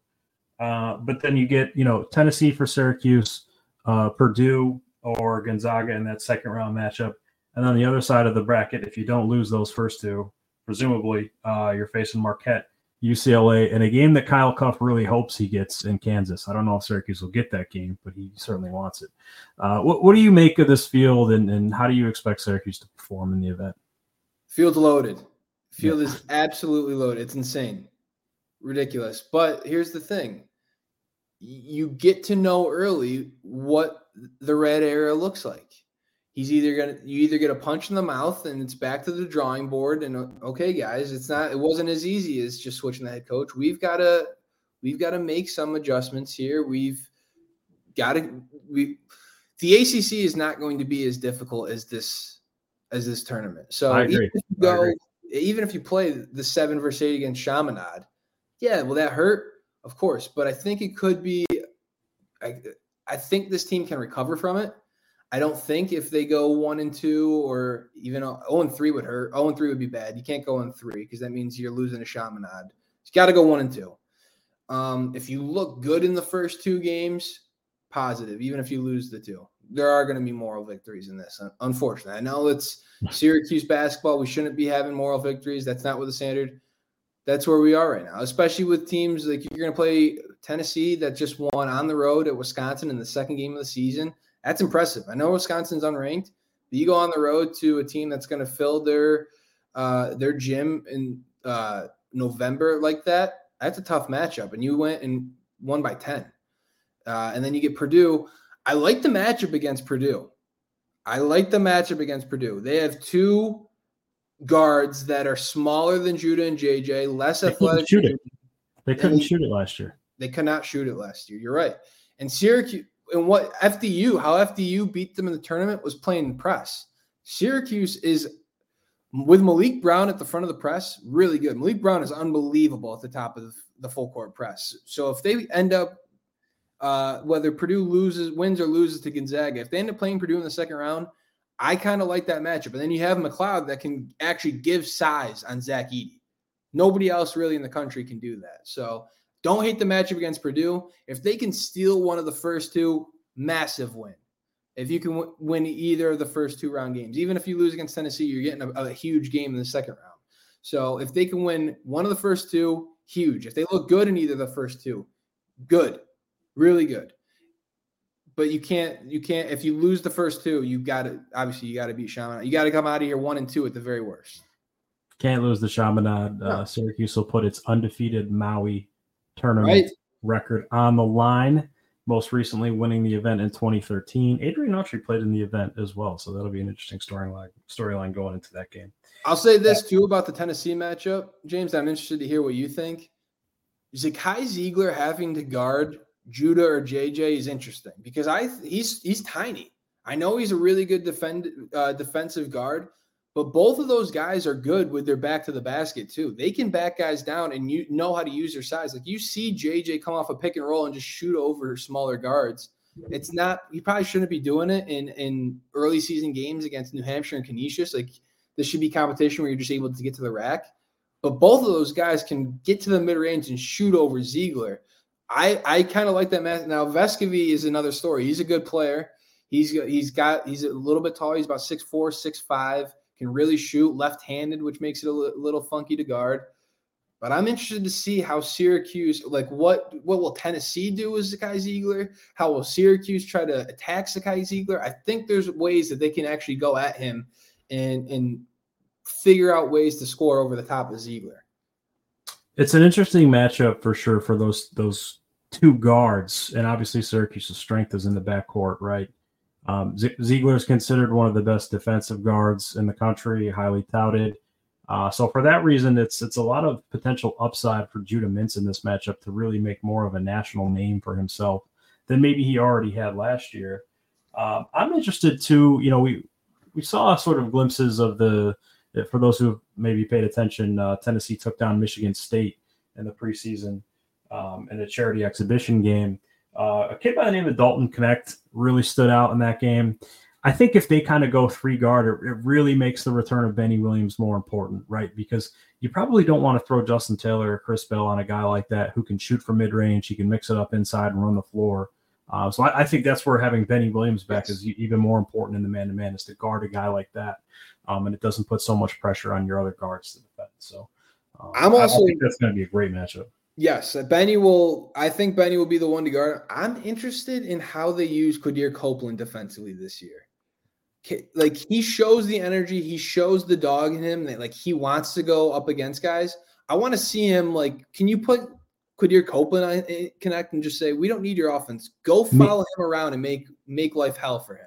Uh, but then you get, you know, Tennessee for Syracuse, uh, Purdue or Gonzaga in that second round matchup. And on the other side of the bracket, if you don't lose those first two, presumably uh, you're facing Marquette, UCLA, in a game that Kyle Cuffe really hopes he gets in Kansas. I don't know if Syracuse will get that game, but he certainly wants it. Uh, what, what do you make of this field, and, and how do you expect Syracuse to perform in the event? Field's loaded. Field is absolutely loaded. It's insane, ridiculous. But here's the thing: you get to know early what the red era looks like. He's either gonna you either get a punch in the mouth and it's back to the drawing board and uh, okay, guys, it's not it wasn't as easy as just switching the head coach. We've got to we've got to make some adjustments here. We've got to we the ACC is not going to be as difficult as this as this tournament. So I agree. even if you go, even if you play the seven versus eight against Chaminade, yeah, will that hurt? Of course, but I think it could be. I, I think this team can recover from it. I don't think if they go one and two or even zero and three would hurt. Zero and three would be bad. You can't go in three because that means you're losing to Chaminade. You got to go one and two. Um, if you look good in the first two games, positive. Even if you lose the two, there are going to be moral victories in this. Unfortunately, I know it's Syracuse basketball. We shouldn't be having moral victories. That's not what the standard. That's where we are right now, especially with teams like you're going to play Tennessee that just won on the road at Wisconsin in the second game of the season. That's impressive. I know Wisconsin's unranked, but you go on the road to a team that's going to fill their uh, their gym in uh, November like that. That's a tough matchup, and you went and won by ten. Uh, and then you get Purdue. I like the matchup against Purdue. I like the matchup against Purdue. They have two guards that are smaller than Judah and JJ, less They athletic. shoot it. They couldn't they- shoot it last year. They could not shoot it last year. You're right. And Syracuse and what FDU, how FDU beat them in the tournament was playing press. Syracuse is with Maliq Brown at the front of the press, really good. Maliq Brown is unbelievable at the top of the full court press. So if they end up uh, whether Purdue loses, wins or loses to Gonzaga, if they end up playing Purdue in the second round, I kind of like that matchup. And then you have McLeod that can actually give size on Zach Edey. Nobody else really in the country can do that. So don't hate the matchup against Purdue. If they can steal one of the first two, massive win. If you can w- win either of the first two round games, even if you lose against Tennessee, you're getting a, a huge game in the second round. So if they can win one of the first two, huge. If they look good in either of the first two, good, really good. But you can't, you can't. If you lose the first two, you got to obviously you got to beat Shaman. You got to come out of here one and two at the very worst. Can't lose the Chaminade. No. Uh, Syracuse will put its undefeated Maui tournament Right. record on the line. Most recently, winning the event in 2013. Adrian Autry played in the event as well, so that'll be an interesting storyline storyline going into that game. I'll say this too about the Tennessee matchup, James. I'm interested to hear what you think. Zakai Zeigler having to guard Judah or JJ is interesting because I he's he's tiny. I know he's a really good defend uh, defensive guard, but both of those guys are good with their back to the basket too. They can back guys down and you know how to use their size. Like you see JJ come off a pick and roll and just shoot over smaller guards. It's not you probably shouldn't be doing it in in early season games against New Hampshire and Canisius. Like this should be competition where you're just able to get to the rack. But both of those guys can get to the mid range and shoot over Zeigler. I I kind of like that match. Now Vescovi is another story. He's a good player. He's he's got he's a little bit tall. He's about six four, six five. Can really shoot left-handed, which makes it a little funky to guard. But I'm interested to see how Syracuse, like what what will Tennessee do with Zakai Zeigler? How will Syracuse try to attack Zakai Zeigler? I think there's ways that they can actually go at him and and figure out ways to score over the top of Zeigler. It's an interesting matchup for sure for those those two guards, and obviously Syracuse's strength is in the backcourt, right? Um, Z- Zeigler is considered one of the best defensive guards in the country, highly touted. Uh, so for that reason, it's it's a lot of potential upside for Judah Mintz in this matchup to really make more of a national name for himself than maybe he already had last year. Um, I'm interested too. You know, we we saw sort of glimpses of the for those who maybe paid attention. Uh, Tennessee took down Michigan State in the preseason um, in a charity exhibition game. Uh, a kid by the name of Dalton Knecht really stood out in that game. I think if they kind of go three guard, it, it really makes the return of Benny Williams more important, right? Because you probably don't want to throw Justin Taylor or Chris Bell on a guy like that who can shoot from mid range. He can mix it up inside and run the floor. Uh, so I, I think that's where having Benny Williams back Yes. is even more important in the man to man is to guard a guy like that, um, and it doesn't put so much pressure on your other guards to defend. So um, I'm I- I also- think that's going to be a great matchup. Yes, uh, Benny will. I think Benny will be the one to guard. I'm interested in how they use Quadir Copeland defensively this year. Like he shows the energy, he shows the dog in him that like he wants to go up against guys. I want to see him like. Can you put Quadir Copeland on eh, Knecht and just say we don't need your offense. Go follow him around and make make life hell for him.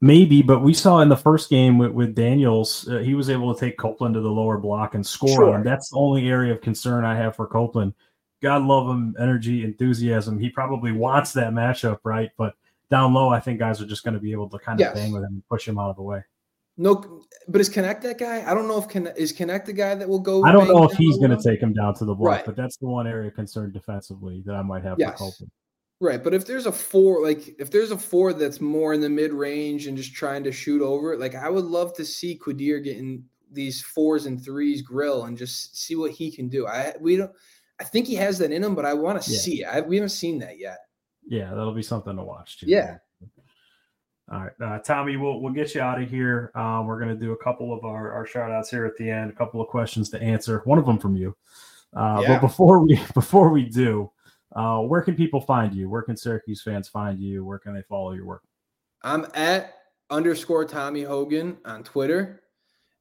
Maybe, but we saw in the first game with, with Daniels, uh, he was able to take Copeland to the lower block and score Sure. him. That's the only area of concern I have for Copeland. God love him, energy, enthusiasm. He probably wants that matchup, right? But down low, I think guys are just going to be able to kind of Yes. bang with him and push him out of the way. No, but is Knecht that guy? I don't know if Con- is Knecht the guy that will go. I don't know if he's going to take him down to the block, Right. but that's the one area concerned defensively that I might have Yes. Right, but if there's a four, like if there's a four that's more in the mid range and just trying to shoot over it, like I would love to see Quadir getting these fours and threes grill and just see what he can do. I we don't, I think he has that in him, but I want to Yeah. see it. I, we haven't seen that yet. Yeah, that'll be something to watch too. Yeah. All right, uh, Tommy, we'll we'll get you out of here. Uh, we're gonna do a couple of our, our shout outs here at the end, a couple of questions to answer. One of them from you. Uh, Yeah. But before we before we do, uh, where can people find you? Where can Syracuse fans find you? Where can they follow your work? I'm at underscore Tommy Hogan on Twitter.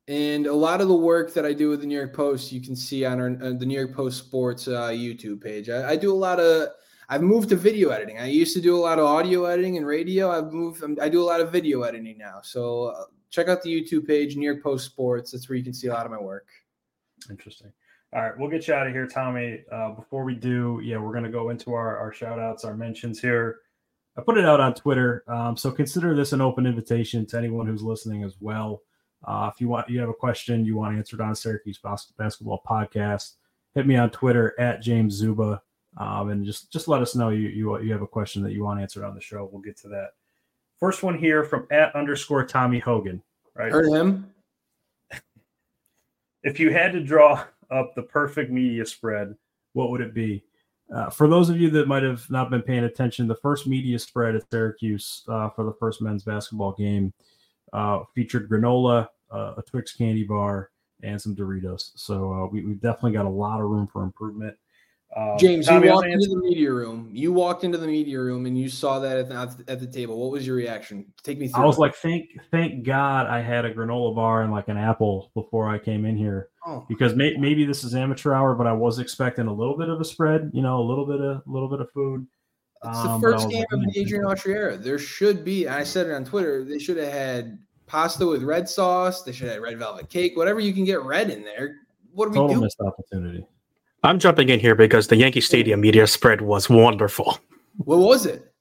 And a lot of the work that I do with the New York Post, you can see on our, uh, the New York Post Sports uh, YouTube page. I, I do a lot of, I've moved to video editing. I used to do a lot of audio editing and radio. I've moved. I do a lot of video editing now. So uh, check out the YouTube page, New York Post Sports. That's where you can see a lot of my work. Interesting. All right, we'll get you out of here, Tommy. Uh, before we do, yeah, we're going to go into our, our shout outs, our mentions here. I put it out on Twitter. Um, so consider this an open invitation to anyone who's listening as well. Uh, if you want, you have a question you want answered on Syracuse basketball podcast, hit me on Twitter at James Szuba, um, and just just let us know you you you have a question that you want answered on the show. We'll get to that. First one here from at underscore Tommy Hogan. Right, heard him. If you had to draw up the perfect media spread, what would it be? Uh, for those of you that might have not been paying attention, the first media spread at Syracuse uh, for the first men's basketball game uh, featured granola, uh, a Twix candy bar, and some Doritos. So uh, we, have definitely got a lot of room for improvement. Um, James, Tommy, you walked into the media room. You walked into the media room and you saw that at the, at the table. What was your reaction? Take me through. I was like, thank thank God I had a granola bar and like an apple before I came in here, oh, because may, maybe this is amateur hour, but I was expecting a little bit of a spread. You know, a little bit of a little bit of food. It's um, the first game of the Adrian Autry era. There should be. I said it on Twitter. They should have had pasta with red sauce. They should have had red velvet cake. Whatever you can get red in there. What are we Total doing? missed opportunity. I'm jumping in here because the Yankee Stadium media spread was wonderful. What was it?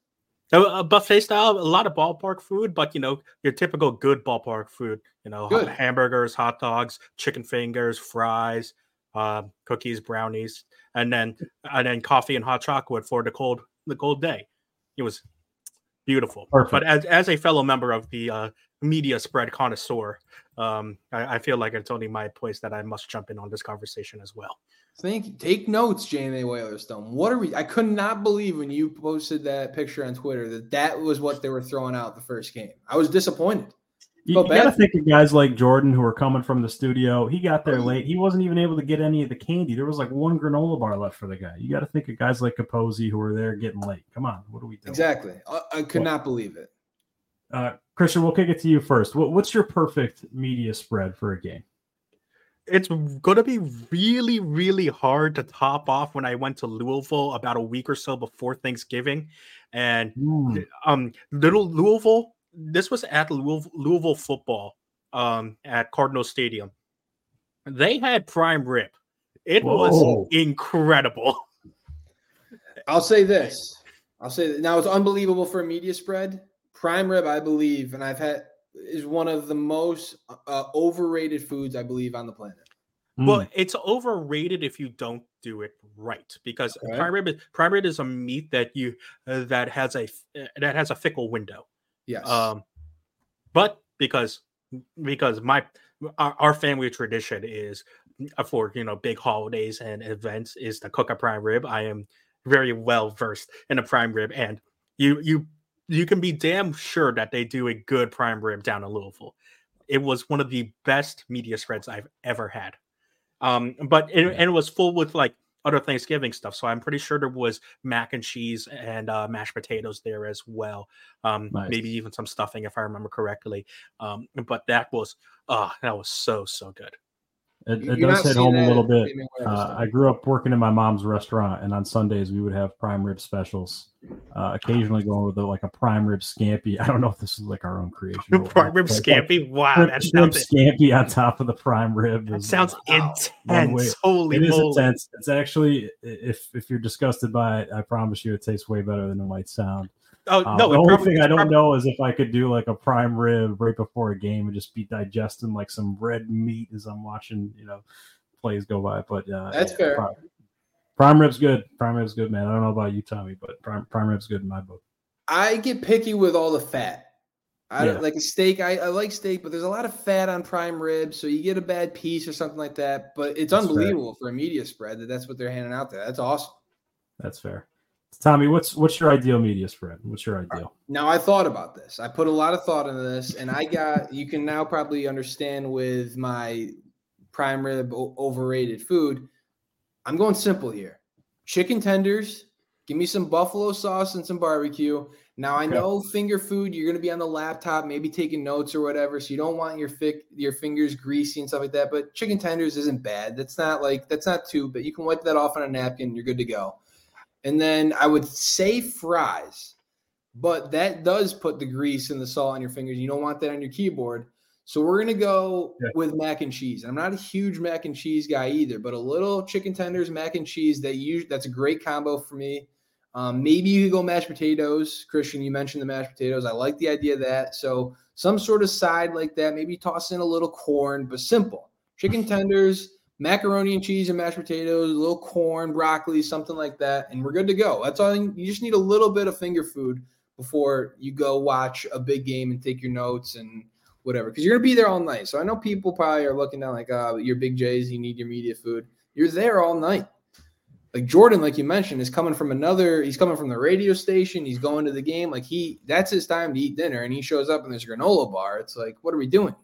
A, a buffet style, a lot of ballpark food, but you know your typical good ballpark food. You know, good. hamburgers, hot dogs, chicken fingers, fries, uh, cookies, brownies, and then and then coffee and hot chocolate for the cold the cold day. It was beautiful. Perfect. But as as a fellow member of the uh, media spread connoisseur, um, I, I feel like it's only my place that I must jump in on this conversation as well. Thank you. Take notes, JMA Wireless Dome. What are we? I could not believe when you posted that picture on Twitter that that was what they were throwing out the first game. I was disappointed. You, you got to think of guys like Jordan who were coming from the studio. He got there late. He wasn't even able to get any of the candy. There was like one granola bar left for the guy. You got to think of guys like Capozzi who were there getting late. Come on, what are we doing? Exactly. I, I could what? not believe it. Uh, Christian, we'll kick it to you first. What, what's your perfect media spread for a game? it's gonna be really, really hard to top off when I went to Louisville about a week or so before Thanksgiving, and mm. um, little Louisville. This was at Louisville, Louisville football um, at Cardinal Stadium. They had prime rib. It Whoa. was incredible. I'll say this. I'll say that now it's unbelievable for a media spread. Prime rib, I believe, and I've had is one of the most uh, overrated foods I believe on the planet. Well, mm. it's overrated if you don't do it right because okay. prime rib, prime rib is a meat that you uh, that has a uh, that has a fickle window. Yes. Um, but because because my our, our family tradition is uh, for you know big holidays and events is to cook a prime rib. I am very well versed in a prime rib, and you you you can be damn sure that they do a good prime rib down in Louisville. It was one of the best media spreads I've ever had. Um, but it, and it was full with like other Thanksgiving stuff. So I'm pretty sure there was mac and cheese and uh, mashed potatoes there as well. Um, nice. Maybe even some stuffing if I remember correctly. Um, but that was, oh, that was so so good. It, it does hit home a little bit. Uh, I grew up working in my mom's restaurant, and on Sundays we would have prime rib specials. Uh, occasionally going with a, like a prime rib scampi. I don't know if this is like our own creation. prime rib scampi. Wow, rib, that sounds scampi on top of the prime rib. That sounds wow. intense. Holy, it is intense. It's actually if if you're disgusted by it, I promise you, it tastes way better than it might sound. Oh uh, no! The only thing I don't probably... know is if I could do like a prime rib right before a game and just be digesting like some red meat as I'm watching, you know, plays go by. But uh, that's yeah, fair. Prime, prime, rib's good. Prime rib's good, man. I don't know about you, Tommy, but prime prime rib's good in my book. I get picky with all the fat. I yeah. like a steak. I, I like steak, but there's a lot of fat on prime rib, so you get a bad piece or something like that. But it's that's unbelievable fair. for a media spread that that's what they're handing out there. That's awesome. That's fair. Tommy, what's what's your ideal media spread? What's your ideal? Now I thought about this. I put a lot of thought into this, and I got you can now probably understand with my prime rib overrated food. I'm going simple here. Chicken tenders, give me some buffalo sauce and some barbecue. Now I know finger food, you're gonna be on the laptop, maybe taking notes or whatever, so you don't want your fi- your fingers greasy and stuff like that. But chicken tenders isn't bad. That's not like that's not too, but you can wipe that off on a napkin. You're good to go And then I would say fries, but that does put the grease and the salt on your fingers. You don't want that on your keyboard. So we're gonna go Yeah. with mac and cheese. I'm not a huge mac and cheese guy either, but a little chicken tenders, mac and cheese. That you that's a great combo for me. Um, maybe you could go mashed potatoes. Christian, you mentioned the mashed potatoes. I like the idea of that. So some sort of side like that. Maybe toss in a little corn, but simple. Chicken tenders, macaroni and cheese and mashed potatoes, a little corn, broccoli, something like that, and we're good to go. That's all. You just need a little bit of finger food before you go watch a big game and take your notes and whatever, because you're gonna be there all night. So I know people probably are looking down like, "Oh, you're big Jays, you need your media food." You're there all night. Like Jordan, like you mentioned, is coming from another. He's coming from the radio station. He's going to the game. Like he, that's his time to eat dinner, and he shows up and there's a granola bar. It's like, what are we doing?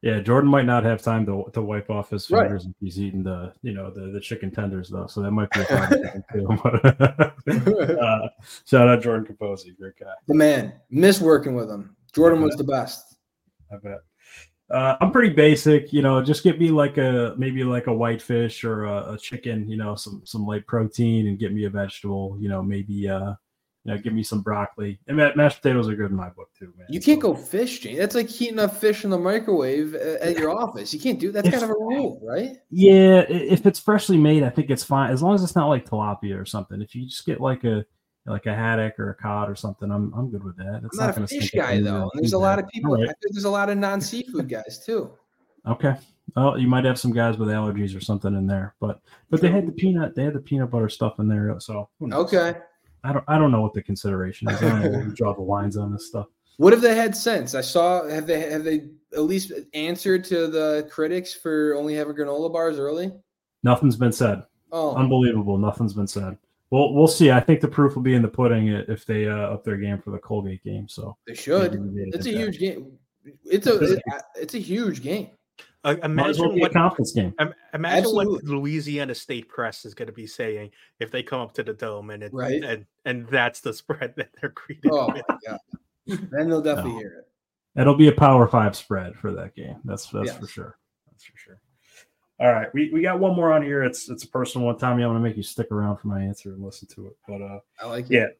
Yeah, Jordan might not have time to, to wipe off his Right. fingers if he's eating the you know the, the chicken tenders though, so that might be a problem too. uh, shout out Jordan Capozzi, great guy. The man, miss working with him. Jordan was the best. I bet. Uh, I'm pretty basic, you know. Just get me like a maybe like a whitefish or a, a chicken, you know, some some light protein, and get me a vegetable, you know, maybe uh, you know, give me some broccoli. And ma- mashed potatoes are good in my book too, man. You can't So- go fish, Jane. That's like heating up fish in the microwave at your office. You can't do that's kind of a rule, right? Yeah, if it's freshly made, I think it's fine as long as it's not like tilapia or something. If you just get like a like a haddock or a cod or something, I'm I'm good with that. It's I'm not a gonna fish guy though. uh, there's a lot of people. Right. think there's a lot of non-seafood guys too. Okay. Oh, you might have some guys with allergies or something in there, but but they had the peanut they had the peanut butter stuff in there. So? Okay. I don't I don't know what the consideration is. I don't know where we draw the lines on this stuff. What have they had since? I saw have they have they at least answered to the critics for only having granola bars early? Nothing's been said. Oh, Unbelievable. Nothing's been said. Well, we'll see. I think the proof will be in the pudding if they uh, up their game for the Colgate game. So they should. maybe we made It's a huge game. It's a it's a huge game. Uh, Might as well imagine be a what conference game. im- imagine what Louisiana State press is going to be saying if they come up to the dome and it, Right. and and that's the spread that they're greeted Oh with. my. Then they'll definitely No. hear it. It'll be a Power Five spread for that game. That's that's for sure. That's for sure. All right, we, we got one more on here. It's it's a personal one, Tommy. I'm gonna make you stick around for my answer and listen to it. But uh, I like it.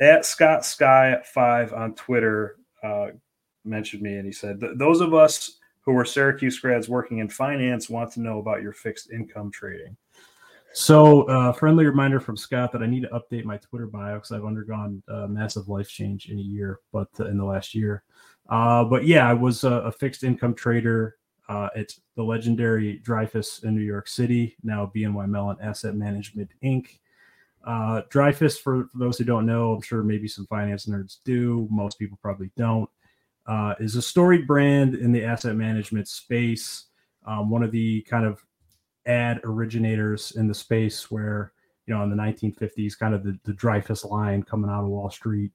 yeah, at Scott Sky five on Twitter uh, mentioned me, and he said those of us who are Syracuse grads working in finance want to know about your fixed income trading. So, uh, friendly reminder from Scott that I need to update my Twitter bio because I've undergone uh, massive life change in a year, but uh, in the last year. Uh, but yeah, I was a, a fixed income trader uh, at the legendary Dreyfus in New York City, now BNY Mellon Asset Management Inc. Dreyfus, for, for those who don't know, I'm sure maybe some finance nerds do. Most people probably don't. Uh, is a storied brand in the asset management space. Um, one of the kind of ad originators in the space where, you know, in the 1950s, kind of the, the Dreyfus line coming out of Wall Street.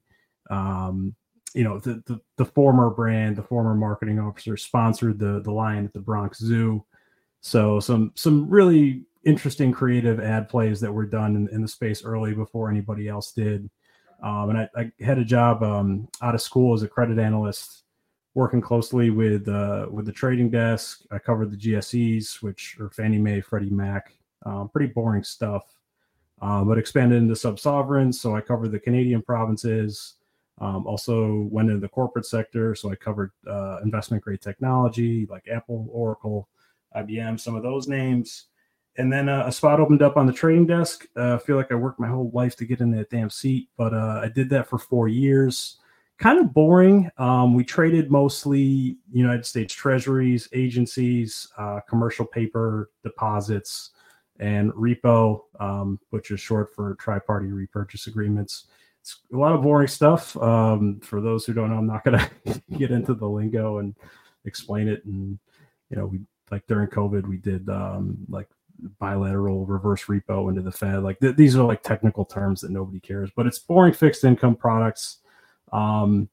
Um, you know, the, the, the former brand, the former marketing officer sponsored the, the lion at the Bronx Zoo. So some some really interesting creative ad plays that were done in, in the space early before anybody else did. Um, and I, I had a job um, out of school as a credit analyst, working closely with uh, with the trading desk. I covered the GSEs, which are Fannie Mae, Freddie Mac. Um, pretty boring stuff, uh, but expanded into sub sovereigns. So I covered the Canadian provinces. Um, also went into the corporate sector, so I covered uh, investment grade technology like Apple, Oracle, IBM, some of those names. And then uh, a spot opened up on the trading desk. Uh, I feel like I worked my whole life to get in that damn seat, but uh, I did that for four years. Kind of boring. Um, we traded mostly United States treasuries, agencies, uh, commercial paper, deposits, and repo, um, which is short for tri party repurchase agreements. It's a lot of boring stuff. Um, for those who don't know, I'm not going to get into the lingo and explain it. And, you know, we like during COVID, we did um, like bilateral reverse repo into the Fed. Like th- these are like technical terms that nobody cares, but it's boring fixed income products. Um,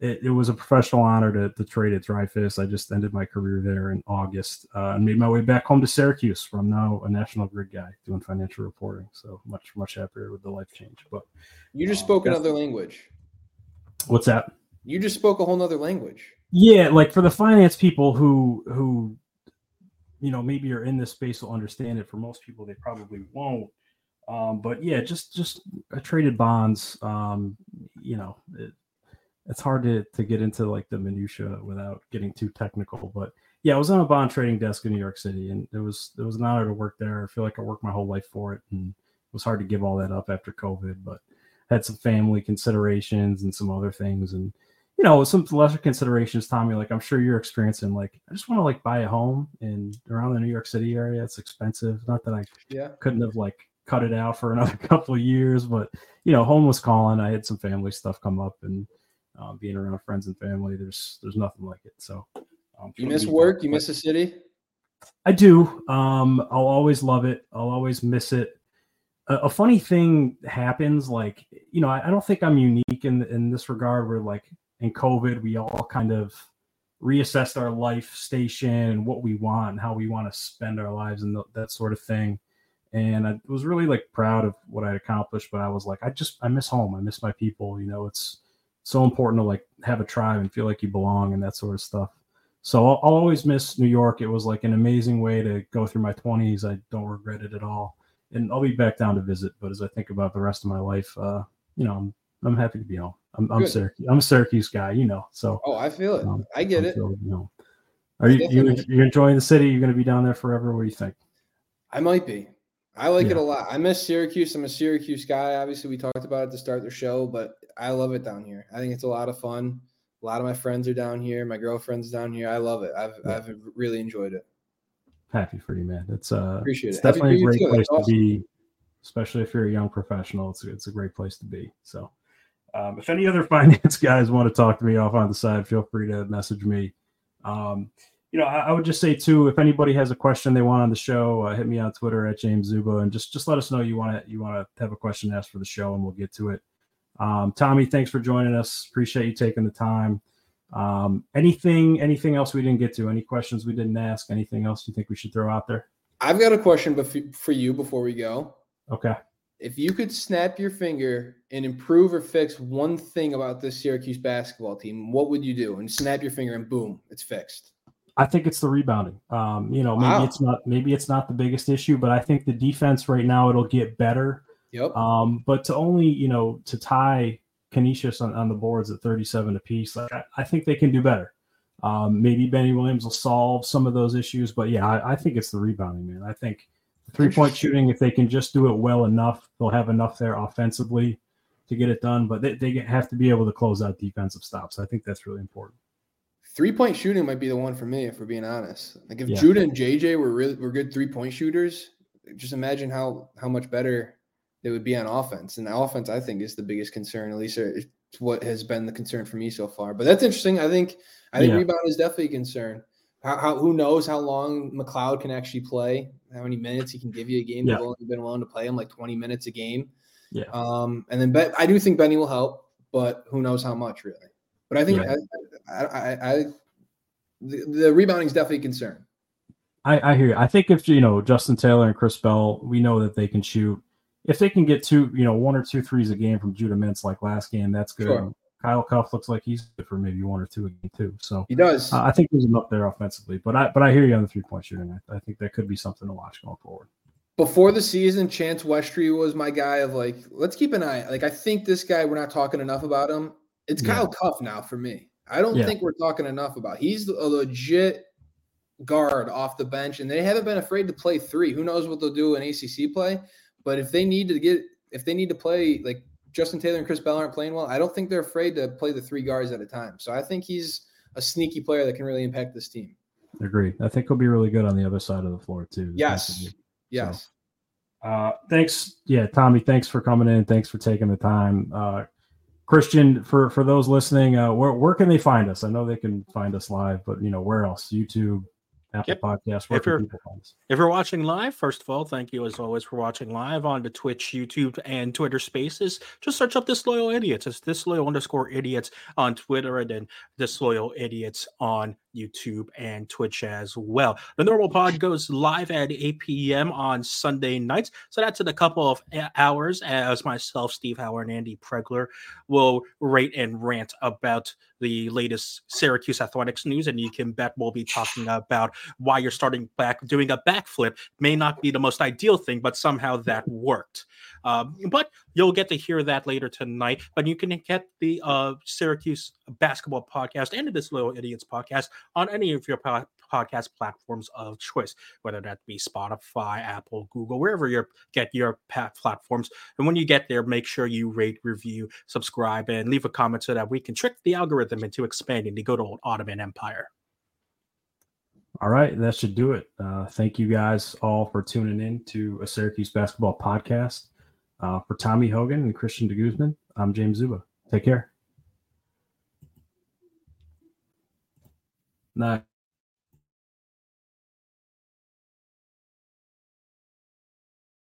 it, it was a professional honor to, to trade at Dreyfus. I just ended my career there in August uh, and made my way back home to Syracuse. Where I'm now a national grid guy doing financial reporting. So much much happier with the life change. But You just Oh, spoke another language. what's that? You just spoke a whole nother language. Yeah, like for the finance people who who you know maybe are in this space will understand it. For most people, they probably won't. Um, but yeah, just just I traded bonds. Um, you know, it, it's hard to to get into like the minutia without getting too technical. But yeah, I was on a bond trading desk in New York City, and it was it was an honor to work there. I feel like I worked my whole life for it, and it was hard to give all that up after COVID. But had some family considerations and some other things, and you know, some lesser considerations, Tommy. Like I'm sure you're experiencing. Like I just want to like buy a home in around the New York City area. It's expensive. Not that I Yeah. couldn't have like cut it out for another couple of years, but you know, home was calling. I had some family stuff come up, and um, being around friends and family, there's there's nothing like it. So um, You miss work. You miss the city. I do. Um, I'll always love it. I'll always miss it. A, a funny thing happens, like you know, I, I don't think I'm unique in in this regard. Where like in COVID, we all kind of reassessed our life station and what we want and how we want to spend our lives and th- that sort of thing. And I was really like proud of what I'd accomplished, but I was like, I just I miss home. I miss my people. You know, it's so important to like have a tribe and feel like you belong and that sort of stuff. So I'll, I'll always miss New York. It was like an amazing way to go through my 20s. I don't regret it at all. And I'll be back down to visit. But as I think about the rest of my life, uh, you know, I'm, I'm happy to be home. I'm, I'm. I'm a Syracuse guy, you know. So Oh, I feel it. um, I get I'm it. you know. Are you, you you're enjoying the city? You're going to be down there forever? What do you think? I might be. I like it a lot. I miss Syracuse. I'm a Syracuse guy. Obviously, we talked about it to start the show, but I love it down here. I think it's a lot of fun. A lot of my friends are down here. My girlfriend's down here. I love it. I've Yeah. I've really enjoyed it. Happy for you, man. It's uh, Appreciate it's it. Happy definitely a great place That's to be, especially if you're a young professional. It's it's a great place to be. So, um, if any other finance guys want to talk to me off on the side, feel free to message me. Um, you know, I, I would just say too, if anybody has a question they want on the show, uh, hit me on Twitter at James Szuba, and just just let us know you want to you want to have a question asked for the show, and we'll get to it. Um, Tommy, thanks for joining us. Appreciate you taking the time. Um, anything anything else we didn't get to? Any questions we didn't ask? Anything else you think we should throw out there? I've got a question for you before we go. Okay. If you could snap your finger and improve or fix one thing about this Syracuse basketball team, what would you do? And snap your finger and boom, it's fixed. I think it's the rebounding. Um, you know, maybe Wow. it's not maybe it's not the biggest issue, but I think the defense right now it'll get better. Yep. Um, but to only you know to tie Canisius on, on the boards at 37 apiece, like I, I think they can do better. Um, maybe Benny Williams will solve some of those issues, but yeah, I, I think it's the rebounding, man. I think three point shooting, if they can just do it well enough, they'll have enough there offensively to get it done. But they, they have to be able to close out defensive stops. I think that's really important. Three point shooting might be the one for me, if we're being honest. Like if Yeah. Judah and JJ were really were good three point shooters, just imagine how how much better they would be on offense. And the offense, I think, is the biggest concern. At least uh, it's what has been the concern for me so far. But that's interesting. I think I think Yeah. rebound is definitely a concern. How, how who knows how long McLeod can actually play? How many minutes he can give you a game? Yeah. They've only been willing to play him like twenty minutes a game. Yeah. Um, and then Bet, I do think Benny will help, but who knows how much really. But I think Yeah. I, I, I, I the, the rebounding is definitely a concern. I, I hear you. I think if you know Justin Taylor and Chris Bell, we know that they can shoot. If they can get two, you know, one or two threes a game from Judah Mintz like last game, that's good. Sure. Kyle Cuffe looks like he's good for maybe one or two a game too. So He does. uh, I think there's enough there offensively. But I but I hear you on the three point shooting. I, I think that could be something to watch going forward. Before the season, Chance Westry was my guy of like, let's keep an eye. Like, I think this guy, we're not talking enough about him. It's Yeah. Kyle Cuffe now for me. I don't Yeah. think we're talking enough about. He's a legit guard off the bench, and they haven't been afraid to play three. Who knows what they'll do in ACC play? But if they need to get, if they need to play like Justin Taylor and Chris Bell aren't playing well, I don't think they're afraid to play the three guards at a time. So I think he's a sneaky player that can really impact this team. I Agree. I think he'll be really good on the other side of the floor too. Yes. Yes. Uh, thanks. Yeah, Tommy, thanks for coming in. Thanks for taking the time. Uh, Christian, for for those listening, uh, where where can they find us? I know they can find us live, but you know where else? YouTube, Apple Yep. Podcasts. If you're- people find us? If you're watching live, first of all, thank you as always for watching live on the Twitch, YouTube, and Twitter spaces. Just search up Disloyal Idiots. It's Disloyal underscore idiots on Twitter and then Disloyal Idiots on YouTube and Twitch as well. The normal pod goes live at 8 p.m. on Sunday nights. So that's in a couple of hours as myself, Steve Howard, and Andy Pregler will rate and rant about the latest Syracuse athletics news. And you can bet we'll be talking about why you're starting back doing a backflip may not be the most ideal thing, but somehow that worked. Um, but you'll get to hear that later tonight. But you can get the uh, Syracuse basketball podcast and Disloyal Idiots podcast on any of your po- podcast platforms of choice, whether that be Spotify, Apple, Google, wherever you get your platforms. And when you get there, make sure you rate, review, subscribe, and leave a comment so that we can trick the algorithm into expanding the good old Ottoman Empire. All right, that should do it. Uh, thank you guys all for tuning in to a Syracuse basketball podcast. Uh, for Tommy Hogan and Christian de Guzman, I'm James Szuba. Take care. Night.